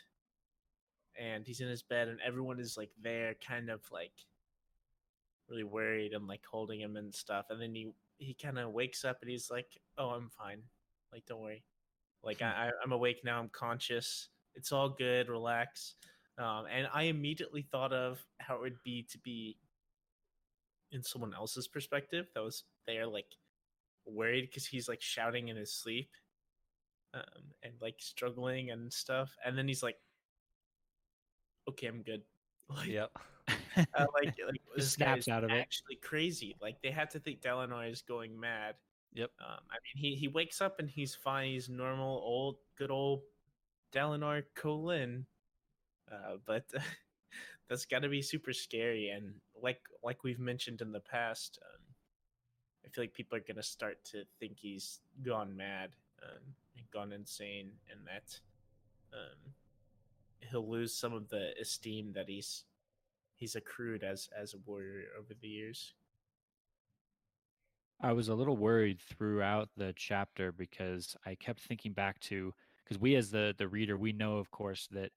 Speaker 2: and he's in his bed and everyone is like there kind of like really worried and like holding him and stuff and then he he kind of wakes up and he's like oh i'm fine. Like don't worry. Like I, I- i'm awake now. I'm conscious. It's all good. Relax. Um, and i immediately thought of how it would be to be in someone else's perspective that was there like worried because he's like shouting in his sleep um, and like struggling and stuff and then he's like okay i'm good. <laughs> Like
Speaker 1: Yep.
Speaker 2: uh, like, like this
Speaker 3: snaps
Speaker 2: is
Speaker 3: out of it.
Speaker 2: actually crazy. Like they have to think Dalinar is going mad.
Speaker 1: Yep.
Speaker 2: Um, I mean, he he wakes up and he's fine. He's normal, old, good old Dalinar Kholin. Uh, but <laughs> that's got to be super scary. And like like we've mentioned in the past, um, I feel like people are gonna start to think he's gone mad um, and gone insane and that um, he'll lose some of the esteem that he's he's accrued as as a warrior over the years.
Speaker 3: I was a little worried throughout the chapter because I kept thinking back to because we as the the reader we know of course that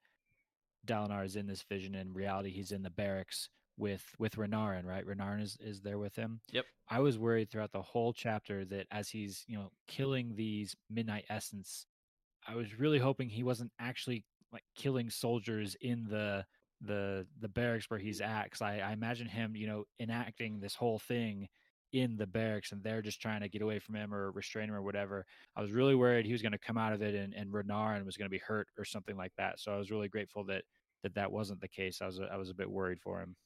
Speaker 3: Dalinar is in this vision in reality he's in the barracks with with Renarin right Renarin is is there with him
Speaker 1: Yep.
Speaker 3: I was worried throughout the whole chapter that as he's you know killing these midnight essence I was really hoping he wasn't actually like killing soldiers in the the the barracks where he's at because I, I imagine him you know enacting this whole thing in the barracks and they're just trying to get away from him or restrain him or whatever. I was really worried he was going to come out of it and, and Renarin was going to be hurt or something like that. So I was really grateful that that, that wasn't the case. I was I was a bit worried for him.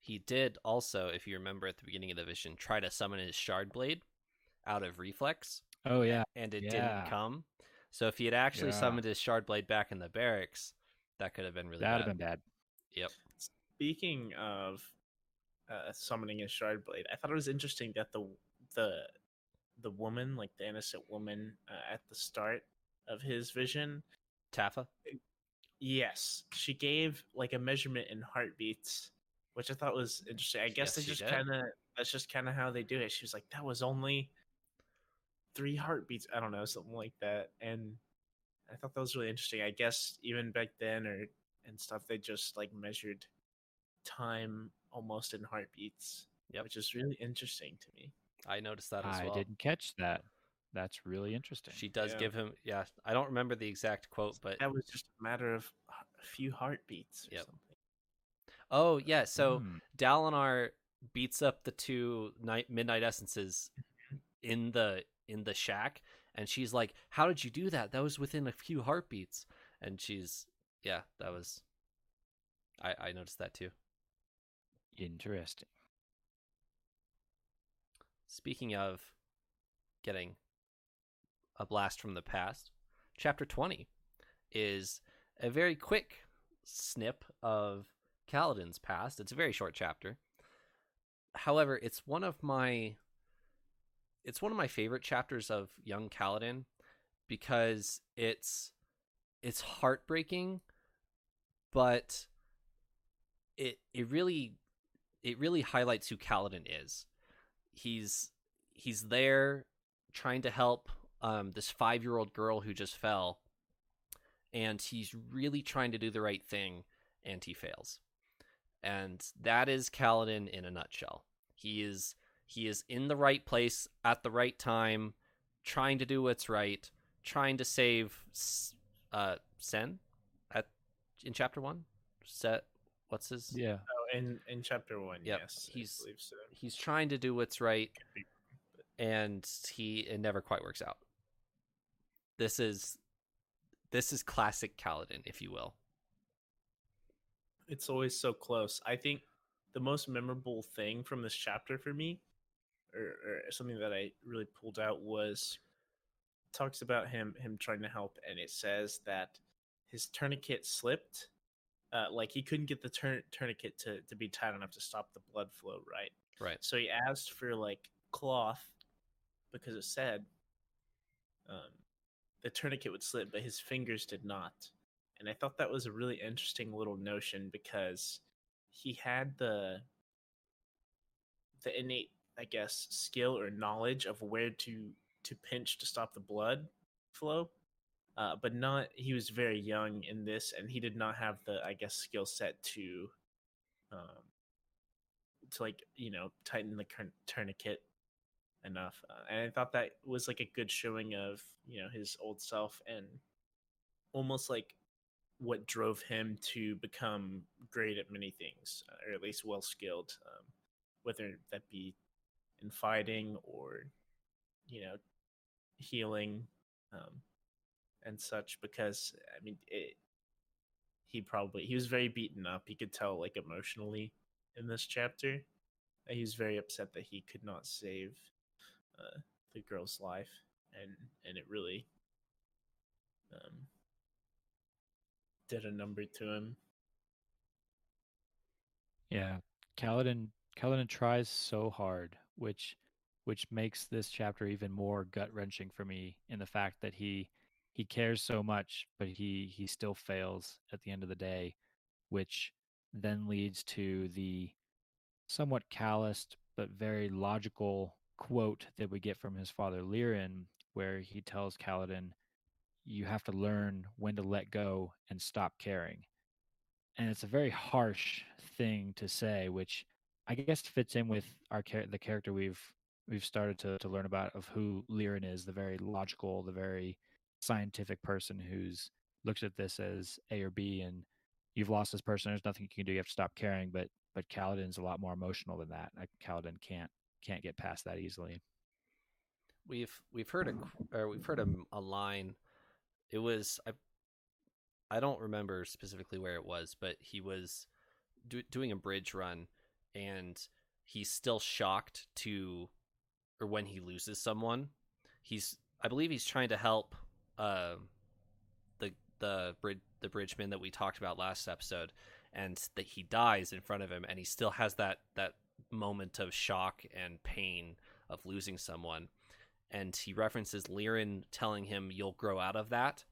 Speaker 1: He did also, if you remember at the beginning of the vision, try to summon his shard blade out of reflex,
Speaker 3: Oh yeah,
Speaker 1: and it
Speaker 3: Yeah.
Speaker 1: didn't come. So if he had actually
Speaker 3: Yeah.
Speaker 1: summoned his shard blade back in the barracks, that could have been really
Speaker 3: that'd
Speaker 1: bad.
Speaker 3: have been bad.
Speaker 1: Yep.
Speaker 2: Speaking of uh, summoning a shard blade, I thought it was interesting that the the the woman, like the innocent woman uh, at the start of his vision,
Speaker 1: Taffa.
Speaker 2: yes, she gave like a measurement in heartbeats, which I thought was interesting. I guess
Speaker 1: Yes,
Speaker 2: they just kind of that's just kind of how they do it. She was like, "That was only three heartbeats." I don't know, something like that, and I thought that was really interesting. I guess even back then or and stuff, they just like measured time almost in heartbeats,
Speaker 1: Yep.
Speaker 2: which is really interesting to me.
Speaker 1: I noticed that as
Speaker 3: I
Speaker 1: well.
Speaker 3: didn't catch that. That's really interesting.
Speaker 1: She does
Speaker 2: Yeah.
Speaker 1: give him. Yeah, I don't remember the exact quote, but
Speaker 2: That was just a matter of a few heartbeats or
Speaker 1: Yep.
Speaker 2: something.
Speaker 1: oh yeah. So
Speaker 3: Hmm.
Speaker 1: Dalinar beats up the two night midnight essences <laughs> in the in the shack, and she's like, "How did you do that? That was within a few heartbeats." And she's, yeah, that was. I I noticed that too.
Speaker 3: interesting.
Speaker 1: Speaking of getting a blast from the past, chapter 20 is a very quick snip of Kaladin's past. It's a very short chapter. However, it's one of my it's one of my favorite chapters of young Kaladin because it's it's heartbreaking but it it really it really highlights who Kaladin is he's he's there trying to help um, this five year old girl who just fell, and he's really trying to do the right thing, and he fails, and that is Kaladin in a nutshell. He is he is in the right place at the right time, trying to do what's right, trying to save S- uh, Cenn at in chapter one. Set what's his
Speaker 3: Yeah.
Speaker 2: Oh, in in chapter one,
Speaker 1: Yep,
Speaker 2: yes,
Speaker 1: he's-
Speaker 2: I believe so.
Speaker 1: he's trying to do what's right and he it never quite works out. This is this is classic Kaladin, if you will.
Speaker 2: It's always so close. I think the most memorable thing from this chapter for me, or, or something that I really pulled out, was talks about him him trying to help, and it says that his tourniquet slipped. Uh, like he couldn't get the tourniquet to, to be tight enough to stop the blood flow right.
Speaker 1: Right.
Speaker 2: So he asked for like cloth because it said um, the tourniquet would slip, but his fingers did not. And I thought that was a really interesting little notion because he had the the innate, I guess, skill or knowledge of where to to pinch to stop the blood flow. Uh, but not he was very young in this and he did not have the i guess skill set to um to like you know tighten the tourniquet enough uh, and i thought that was like a good showing of you know his old self and almost like what drove him to become great at many things uh, or at least well skilled um, whether that be in fighting or you know healing um, and such because i mean it, he probably he was very beaten up. He could tell like emotionally in this chapter he was very upset that he could not save uh, the girl's life. And and it really um, did a number to him.
Speaker 3: Yeah, Kaladin Kaladin tries so hard, which which makes this chapter even more gut wrenching for me in the fact that he he cares so much, but he he still fails at the end of the day, which then leads to the somewhat calloused but very logical quote that we get from his father Lirin, where he tells Kaladin, "You have to learn when to let go and stop caring." And it's a very harsh thing to say, which I guess fits in with our char- the character we've we've started to to learn about of who Lirin is, the very logical, the very scientific person who's looks at this as A or B, and you've lost this person. There's nothing you can do. You have to stop caring. But but Kaladin's a lot more emotional than that. Like, Kaladin can't can't get past that easily.
Speaker 1: We've we've heard a mm-hmm. or we've heard a, a line. It was I I don't remember specifically where it was, but he was do, doing a bridge run, and he's still shocked to, or when he loses someone, he's I believe he's trying to help uh, the the bridge the bridgeman that we talked about last episode, and that he dies in front of him, and he still has that that moment of shock and pain of losing someone, and he references Lirin telling him, "You'll grow out of that,"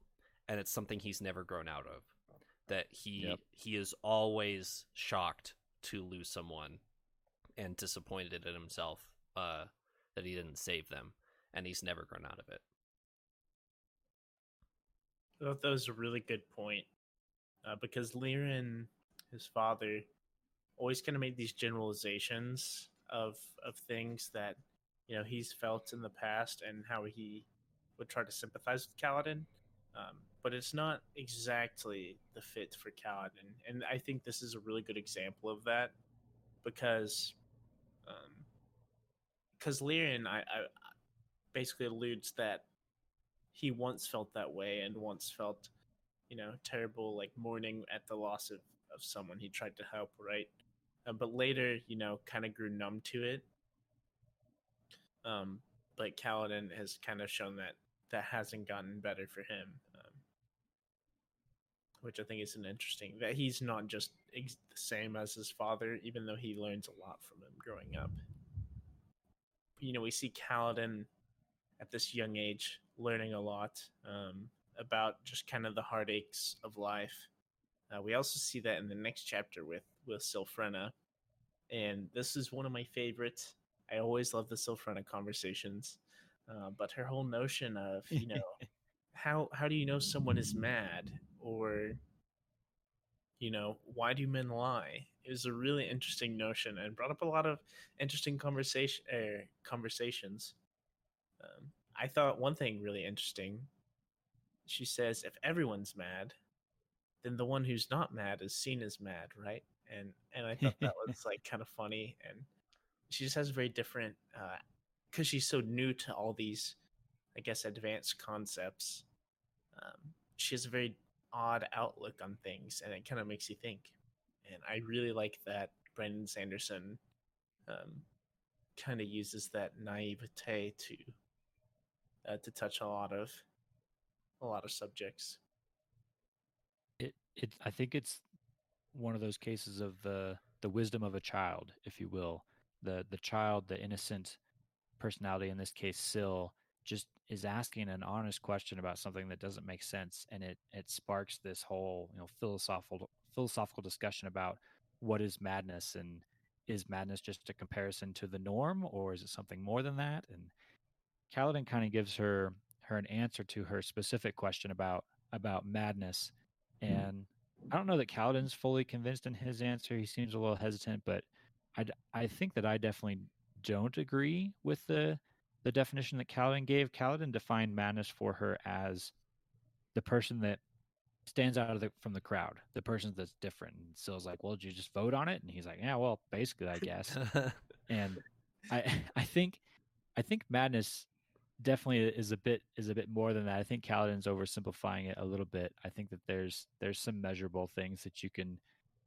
Speaker 1: and it's something he's never grown out of. That he
Speaker 3: Yep.
Speaker 1: he is always shocked to lose someone, and disappointed in himself uh, that he didn't save them, and he's never grown out of it.
Speaker 2: I thought that was a really good point uh, because Lirin, his father, always kind of made these generalizations of of things that you know he's felt in the past and how he would try to sympathize with Kaladin. Um, but it's not exactly the fit for Kaladin, and I think this is a really good example of that because because Lirin, I, I basically alludes that he once felt that way and once felt you know terrible like mourning at the loss of, of someone he tried to help right? Uh, but later you know kind of grew numb to it. Um but Kaladin has kind of shown that that hasn't gotten better for him. um, which i think is an interesting that he's not just ex- the same as his father even though he learns a lot from him growing up you know we see Kaladin at this young age learning a lot um, about just kind of the heartaches of life. Uh, we also see that in the next chapter with with Sylphrena, and this is one of my favorites. I always love the Sylphrena conversations, uh, but her whole notion of you know <laughs> how how do you know someone is mad or you know why do men lie is a really interesting notion and brought up a lot of interesting conversation er, conversations um, I thought one thing really interesting. She says, if everyone's mad, then the one who's not mad is seen as mad, right? And and I thought that was like kind of funny. And she just has a very different, because she's so new to all these, I guess, advanced concepts. Um, she has a very odd outlook on things, and it kind of makes you think. And I really like that Brandon Sanderson um, kind of uses that naivete to uh, to touch a lot of a lot of subjects.
Speaker 3: It it I think it's one of those cases of the the wisdom of a child, if you will. The the child, the innocent personality in this case, Syl, just is asking an honest question about something that doesn't make sense, and it it sparks this whole you know philosophical philosophical discussion about what is madness and is madness just a comparison to the norm or is it something more than that and Kaladin kind of gives her her an answer to her specific question about about madness, mm-hmm. and I don't know that Kaladin's fully convinced in his answer. He seems a little hesitant, but I I think that I definitely don't agree with the the definition that Kaladin gave. Kaladin defined madness for her as the person that stands out of the from the crowd, the person that's different. And Syl's like, "Well, did you just vote on it?" And he's like, "Yeah, well, basically, I guess." <laughs> and I <laughs> I think I think madness definitely is a bit is a bit more than that. I think Kaladin's oversimplifying it a little bit. I think that there's there's some measurable things that you can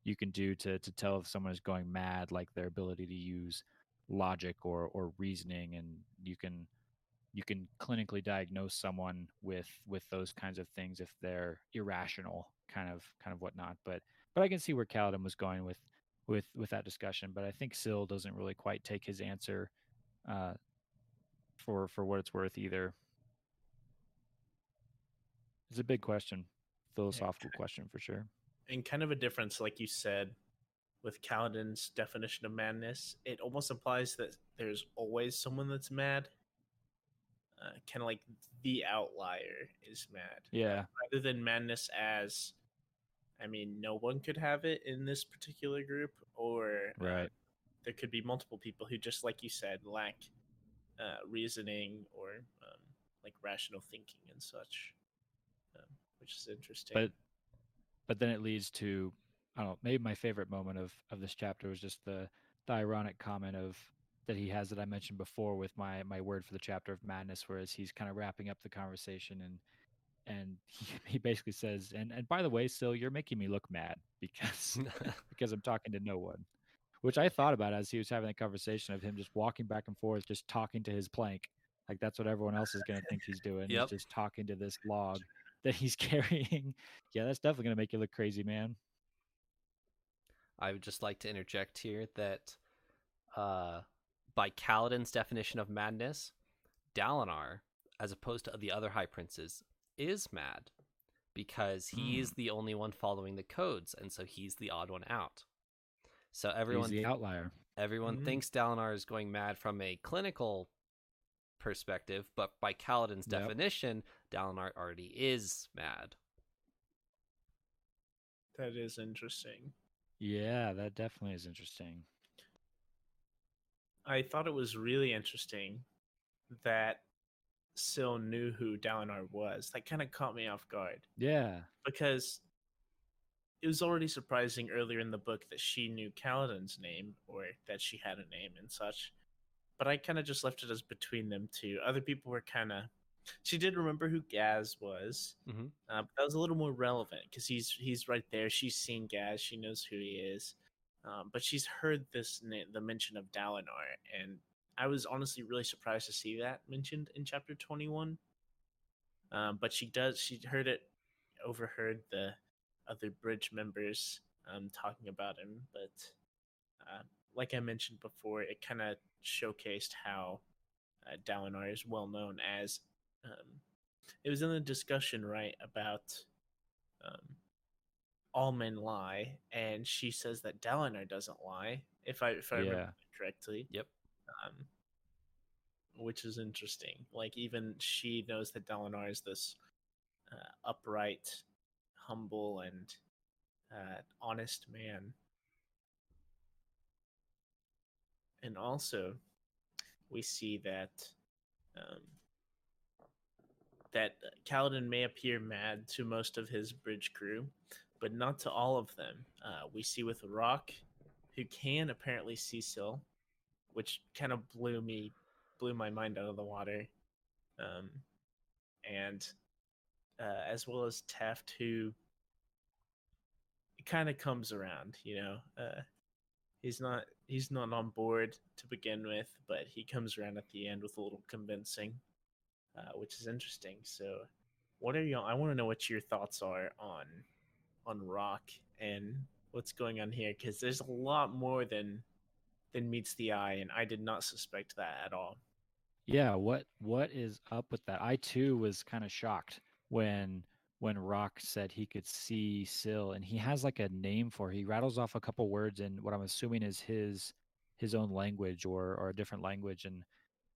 Speaker 3: you can do to to tell if someone is going mad, like their ability to use logic or or reasoning, and you can you can clinically diagnose someone with with those kinds of things if they're irrational, kind of kind of whatnot. But but I can see where Kaladin was going with with with that discussion. But I think Syl doesn't really quite take his answer uh, for for what it's worth either. It's a big question, philosophical question for sure.
Speaker 2: and kind of a difference, like you said, with Kaladin's definition of madness. It almost implies that there's always someone that's mad. Uh, kind of like the outlier is mad,
Speaker 3: Yeah,
Speaker 2: rather than madness as, I mean, no one could have it in this particular group, or uh,
Speaker 3: right.
Speaker 2: there could be multiple people who, just like you said, lack uh, reasoning or um, like rational thinking and such, um, which is interesting.
Speaker 3: But but then it leads to I don't know, maybe my favorite moment of of this chapter was just the the ironic comment of that he has that I mentioned before with my my word for the chapter of madness, whereas he's kind of wrapping up the conversation and and <laughs> he, he basically says, and and by the way, still you're making me look mad <laughs> because <laughs> because I'm talking to no one. Which I thought about as he was having the conversation of him just walking back and forth, just talking to his plank. Like that's what everyone else is gonna think he's doing.
Speaker 1: Yep.
Speaker 3: Is just talking to this log that he's carrying. yeah, that's definitely gonna make you look crazy, man.
Speaker 1: I would just like to interject here that uh, by Kaladin's definition of madness, Dalinar, as opposed to the other High Princes, is mad because he is the only one following the codes, and so he's the odd one out. So everyone
Speaker 3: he's the outlier.
Speaker 1: everyone
Speaker 2: Mhm.
Speaker 1: thinks Dalinar is going mad from a clinical perspective, but by Kaladin's
Speaker 3: Yep.
Speaker 1: definition, Dalinar already is mad.
Speaker 2: that is interesting.
Speaker 3: Yeah, that definitely is interesting.
Speaker 2: I thought it was really interesting that Syl knew who Dalinar was. That kind of caught me off guard
Speaker 3: Yeah.
Speaker 2: because it was already surprising earlier in the book that she knew Kaladin's name or that she had a name and such. But I kind of just left it as between them two. Other people were kind of. She did remember who Gaz was,
Speaker 1: Mhm.
Speaker 2: uh, but that was a little more relevant because he's he's right there. She's seen Gaz. She knows who he is. Um, but she's heard this the mention of Dalinar, and I was honestly really surprised to see that mentioned in chapter twenty one. Um, but she does she heard it, overheard the other bridge members um, talking about him. But uh, like I mentioned before, it kind of showcased how uh, Dalinar is well known as. Um, it was in the discussion right about um, all men lie, and she says that Dalinar doesn't lie. If I if I remember
Speaker 3: Yeah.
Speaker 2: that correctly,
Speaker 1: Yep.
Speaker 2: um, which is interesting. Like even she knows that Dalinar is this uh, upright, humble, and uh, honest man. And also, we see that um, that Kaladin may appear mad to most of his bridge crew, but not to all of them. Uh, we see with Rock, who can apparently see Syl, which kind of blew me, blew my mind out of the water. Um, and uh, as well as Teft, who kind of comes around, you know. Uh, he's not he's not on board to begin with, but he comes around at the end with a little convincing, uh, which is interesting. So, what are y'all? I want to know what your thoughts are on on Rock and what's going on here because there's a lot more than than meets the eye, and I did not suspect that at all.
Speaker 3: Yeah, what what is up with that? I too was kind of shocked when when Rock said he could see Syl and he has like a name for it. he rattles off a couple words in what I'm assuming is his his own language or or a different language and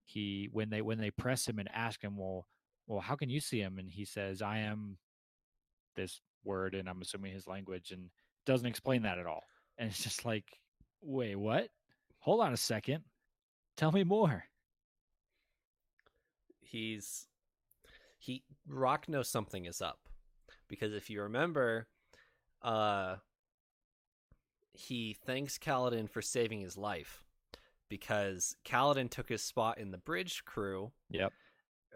Speaker 3: he when they when they press him and ask him well well how can you see him and he says I am this word and I'm assuming his language and doesn't explain that at all. And it's just like wait, what? Hold on a second. Tell me more.
Speaker 1: he's he Rock knows something is up because if you remember, uh, he thanks Kaladin for saving his life because Kaladin took his spot in the bridge crew
Speaker 3: Yep.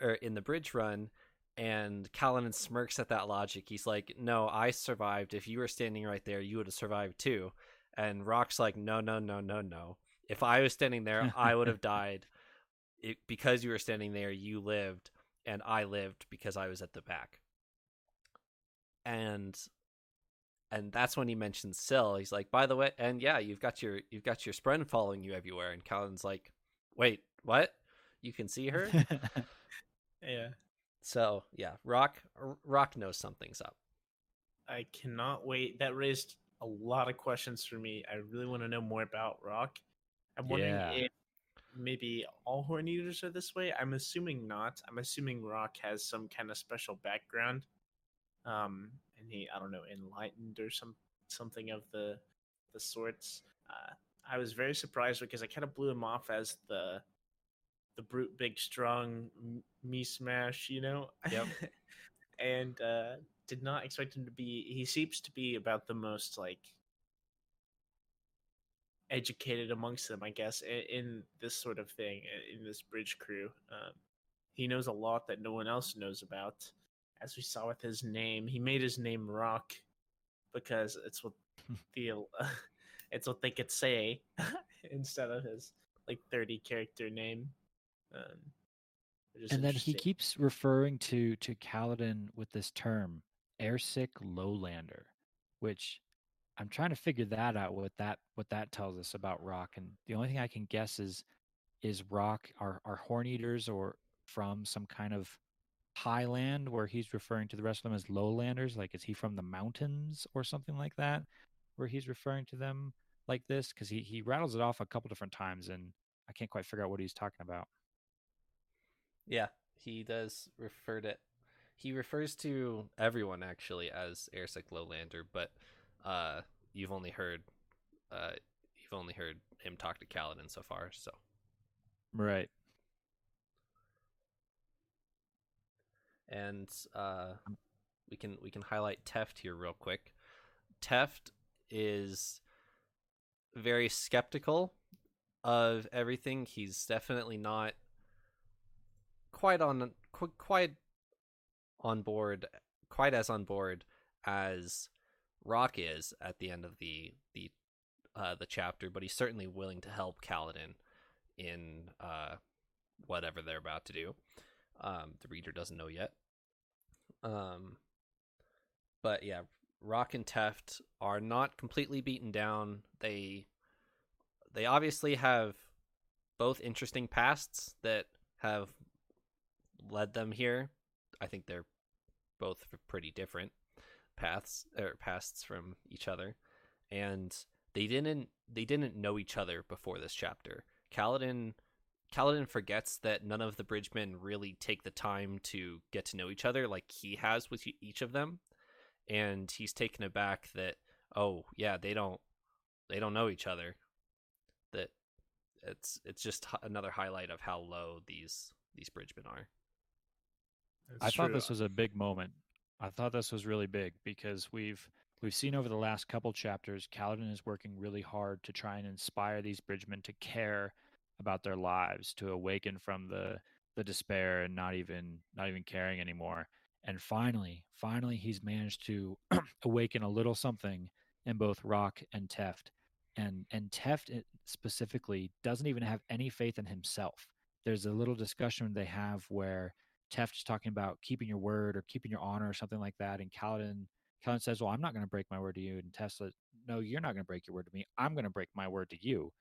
Speaker 1: or in the bridge run. And Kaladin smirks at that logic. He's like, "No, I survived. If you were standing right there, you would have survived too." And Rock's like, "No, no, no, no, no. If I was standing there, I would have <laughs> died. It, because you were standing there, you lived, and I lived because I was at the back." And and that's when he mentions Syl. He's like, "By the way, and yeah, you've got your you've got your spren following you everywhere." And Kaladin's like, "Wait, what? You can see her. <laughs>
Speaker 2: Yeah.
Speaker 1: so yeah, Rock Rock knows something's up.
Speaker 2: I cannot wait. That raised a lot of questions for me. I really want to know more about Rock. I'm wondering
Speaker 3: Yeah.
Speaker 2: if maybe all horn eaters are this way. I'm assuming not. I'm assuming Rock has some kind of special background. Um, and he, I don't know, enlightened or some something of the the sorts. Uh, I was very surprised because I kind of blew him off as the the brute, big, strong m- me smash, you know.
Speaker 1: Yep. <laughs>
Speaker 2: and uh, did not expect him to be. He seems to be about the most like educated amongst them, I guess, in, in this sort of thing, in this bridge crew. Um, he knows a lot that no one else knows about. As we saw with his name, he made his name Rock because it's what <laughs> the <laughs> it's what they could say <laughs> instead of his like thirty character name. Um,
Speaker 3: and then he keeps referring to to Kaladin with this term, airsick lowlander, which I'm trying to figure that out what that what that tells us about Rock. And the only thing I can guess is is Rock are are horn eaters or from some kind of highland where he's referring to the rest of them as lowlanders? Like is he from the mountains or something like that? Where he's referring to them like this? Because he, he rattles it off a couple different times and I can't quite figure out what he's talking about.
Speaker 1: Yeah, he does refer to he refers to everyone actually as Airsick Lowlander, but uh you've only heard uh you've only heard him talk to Kaladin so far, so
Speaker 3: Right.
Speaker 1: And uh we can we can highlight Teft here real quick. Teft is very skeptical of everything. He's definitely not quite on qu- quite on board, quite as on board as Rock is at the end of the the uh, the chapter, but he's certainly willing to help Kaladin in uh, whatever they're about to do. Um, the reader doesn't know yet. Um, but yeah, Rock and Teft are not completely beaten down. They they obviously have both interesting pasts that have led them here. I think they're both pretty different paths or pasts from each other, and they didn't they didn't know each other before this chapter. Kaladin Kaladin forgets that none of the bridgemen really take the time to get to know each other like he has with each of them, and he's taken aback that oh yeah they don't they don't know each other. That it's it's just another highlight of how low these these bridgemen are.
Speaker 3: I thought this was a big moment. I thought this was really big because we've we've seen over the last couple chapters, Kaladin is working really hard to try and inspire these bridgemen to care about their lives, to awaken from the the despair and not even not even caring anymore. And finally, finally, he's managed to <clears throat> awaken a little something in both Rock and Teft. And and Teft specifically doesn't even have any faith in himself. There's a little discussion they have where Teft's talking about keeping your word or keeping your honor or something like that. And Kaladin, Kaladin says, Well, I'm not going to break my word to you. And Tesla, No, you're not going to break your word to me. I'm going to break my word to you.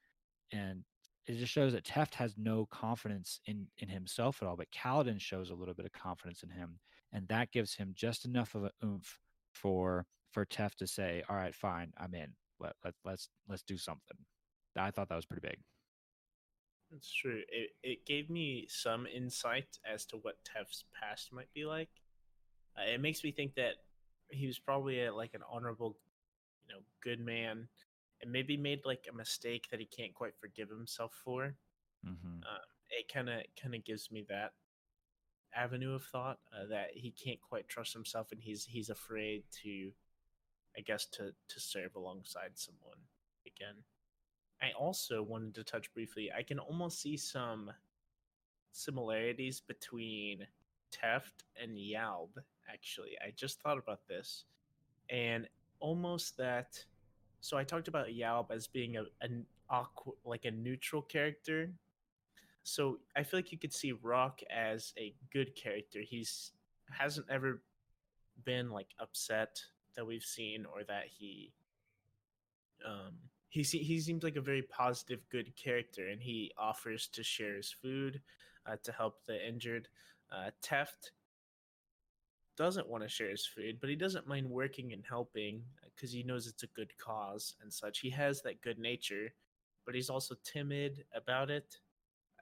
Speaker 3: And it just shows that Teft has no confidence in, in himself at all. But Kaladin shows a little bit of confidence in him. And that gives him just enough of an oomph for for Teft to say, All right, fine, I'm in. Let, let, let's let's do something. I thought that was pretty big.
Speaker 2: That's true. It it gave me some insight as to what Teft's past might be like. Uh, it makes me think that he was probably a, like an honorable, you know, good man, and maybe made like a mistake that he can't quite forgive himself for.
Speaker 3: Mm-hmm.
Speaker 2: It kind of kind of gives me that avenue of thought uh, that he can't quite trust himself, and he's he's afraid to, I guess, to to serve alongside someone again. I also wanted to touch briefly. I can almost see some similarities between Teft and Yalb. Actually, I just thought about this, and almost that. So I talked about Yalb as being a an awkward, like a neutral character. So I feel like you could see Rock as a good character. He's hasn't ever been like upset that we've seen, or that he um he se- he seems like a very positive good character and he offers to share his food uh, to help the injured. Uh, Teft doesn't want to share his food, but he doesn't mind working and helping because he knows it's a good cause and such. He has that good nature, but he's also timid about it.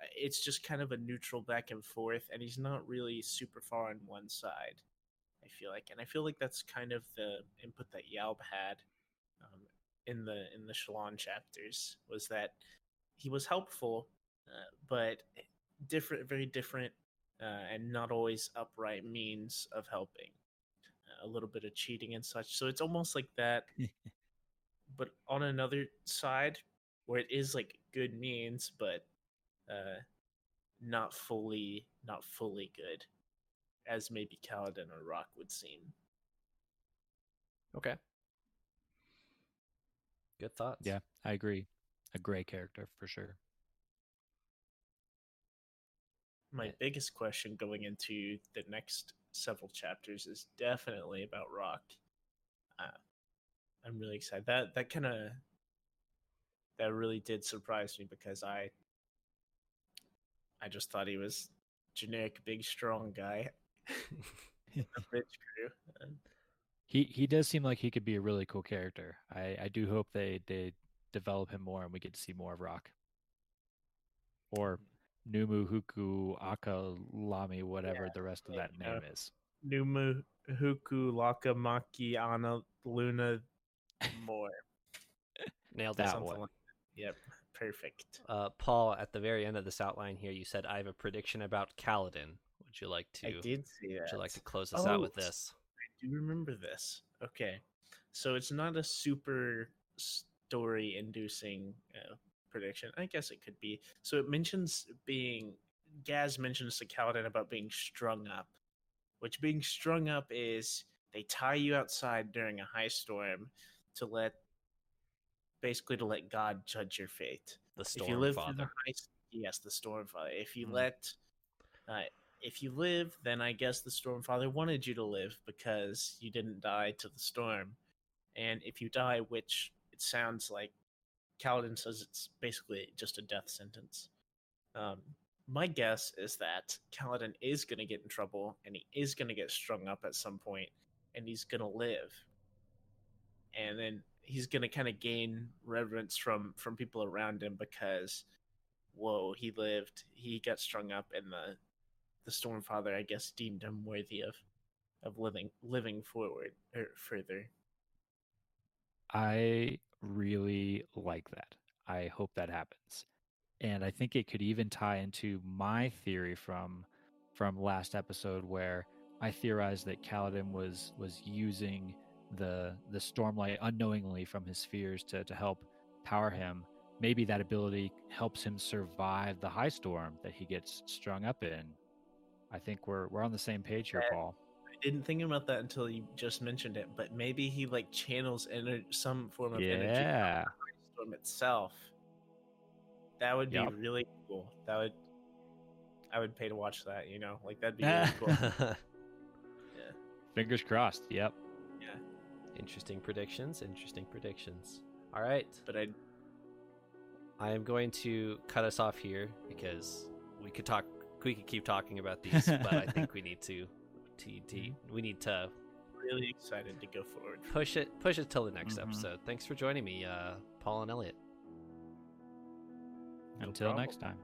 Speaker 2: Uh, It's just kind of a neutral back and forth, and he's not really super far on one side. I feel like, and I feel like that's kind of the input that Yalb had um, in the in the Shallan chapters was that he was helpful, uh, but different, very different, uh, and not always upright means of helping. A little bit of cheating and such. So it's almost like that, <laughs> but on another side, where it is like good means, but uh, not fully, not fully good, as maybe Kaladin or Rock would seem.
Speaker 1: Okay. Good thoughts.
Speaker 3: Yeah, I agree. A gray character for sure.
Speaker 2: My
Speaker 1: Yeah.
Speaker 2: biggest question going into the next several chapters is definitely about Rock. Uh, I'm really excited. That that kind of that really did surprise me because I I just thought he was generic big strong guy, <laughs> <laughs> a bitch crew.
Speaker 3: He he does seem like he could be a really cool character. I I do hope they they develop him more and we get to see more of Rock. Or Numu Huku Akalami, whatever the rest of that
Speaker 2: know.
Speaker 3: name is.
Speaker 2: Numu Huku Laka Maki Ana Luna more. <laughs>
Speaker 1: Nailed
Speaker 3: That
Speaker 2: something
Speaker 3: one.
Speaker 2: like that. Yep, perfect.
Speaker 1: Uh, Paul, at the very end of this outline here, you said I have a prediction about Kaladin. Would you like to?
Speaker 2: I did see that.
Speaker 1: Would you like to close us out with
Speaker 2: Oh,
Speaker 1: this?
Speaker 2: I do remember this. Okay, so it's not a super story-inducing uh, prediction. I guess it could be. So it mentions being. Gaz mentions to Kaladin about being strung up, which being strung up is they tie you outside during a high storm to let, basically to let God judge your fate
Speaker 1: The storm
Speaker 2: if you live through
Speaker 1: Father.
Speaker 2: the high, yes, the Stormfather. If you
Speaker 3: Mm.
Speaker 2: let, uh, if you live, then I guess the Stormfather wanted you to live because you didn't die to the storm. And if you die, which it sounds like Kaladin says it's basically just a death sentence. Um, my guess is that Kaladin is going to get in trouble and he is going to get strung up at some point and he's going to live. And then he's going to kind of gain reverence from from people around him because whoa, he lived, he got strung up and the the Stormfather I guess deemed him worthy of of living living forward or further.
Speaker 3: I really like that. I hope that happens. And I think it could even tie into my theory from from last episode where I theorized that Kaladin was was using the the stormlight unknowingly from his spheres to, to help power him. Maybe that ability helps him survive the high storm that he gets strung up in. I think we're we're on the same page here. Paul.
Speaker 2: I didn't think about that until you just mentioned it, but maybe he like channels ener- some form of energy from
Speaker 3: Yeah.
Speaker 2: the storm itself. That would be
Speaker 3: Yup.
Speaker 2: really cool. That would I would pay to watch that, you know? Like that'd be really cool. <laughs>
Speaker 3: Fingers crossed. Yep.
Speaker 2: yeah.
Speaker 1: interesting predictions. Interesting predictions. All right.
Speaker 2: But I
Speaker 1: I am going to cut us off here because we could talk. We could keep talking about these, but I think we need to, to, to we need to
Speaker 2: really excited to go forward.
Speaker 1: push it push it till the next
Speaker 3: Mhm.
Speaker 1: episode. Thanks for joining me, uh, Paul and Elliot.
Speaker 2: No
Speaker 3: Until
Speaker 2: problem.
Speaker 3: next time.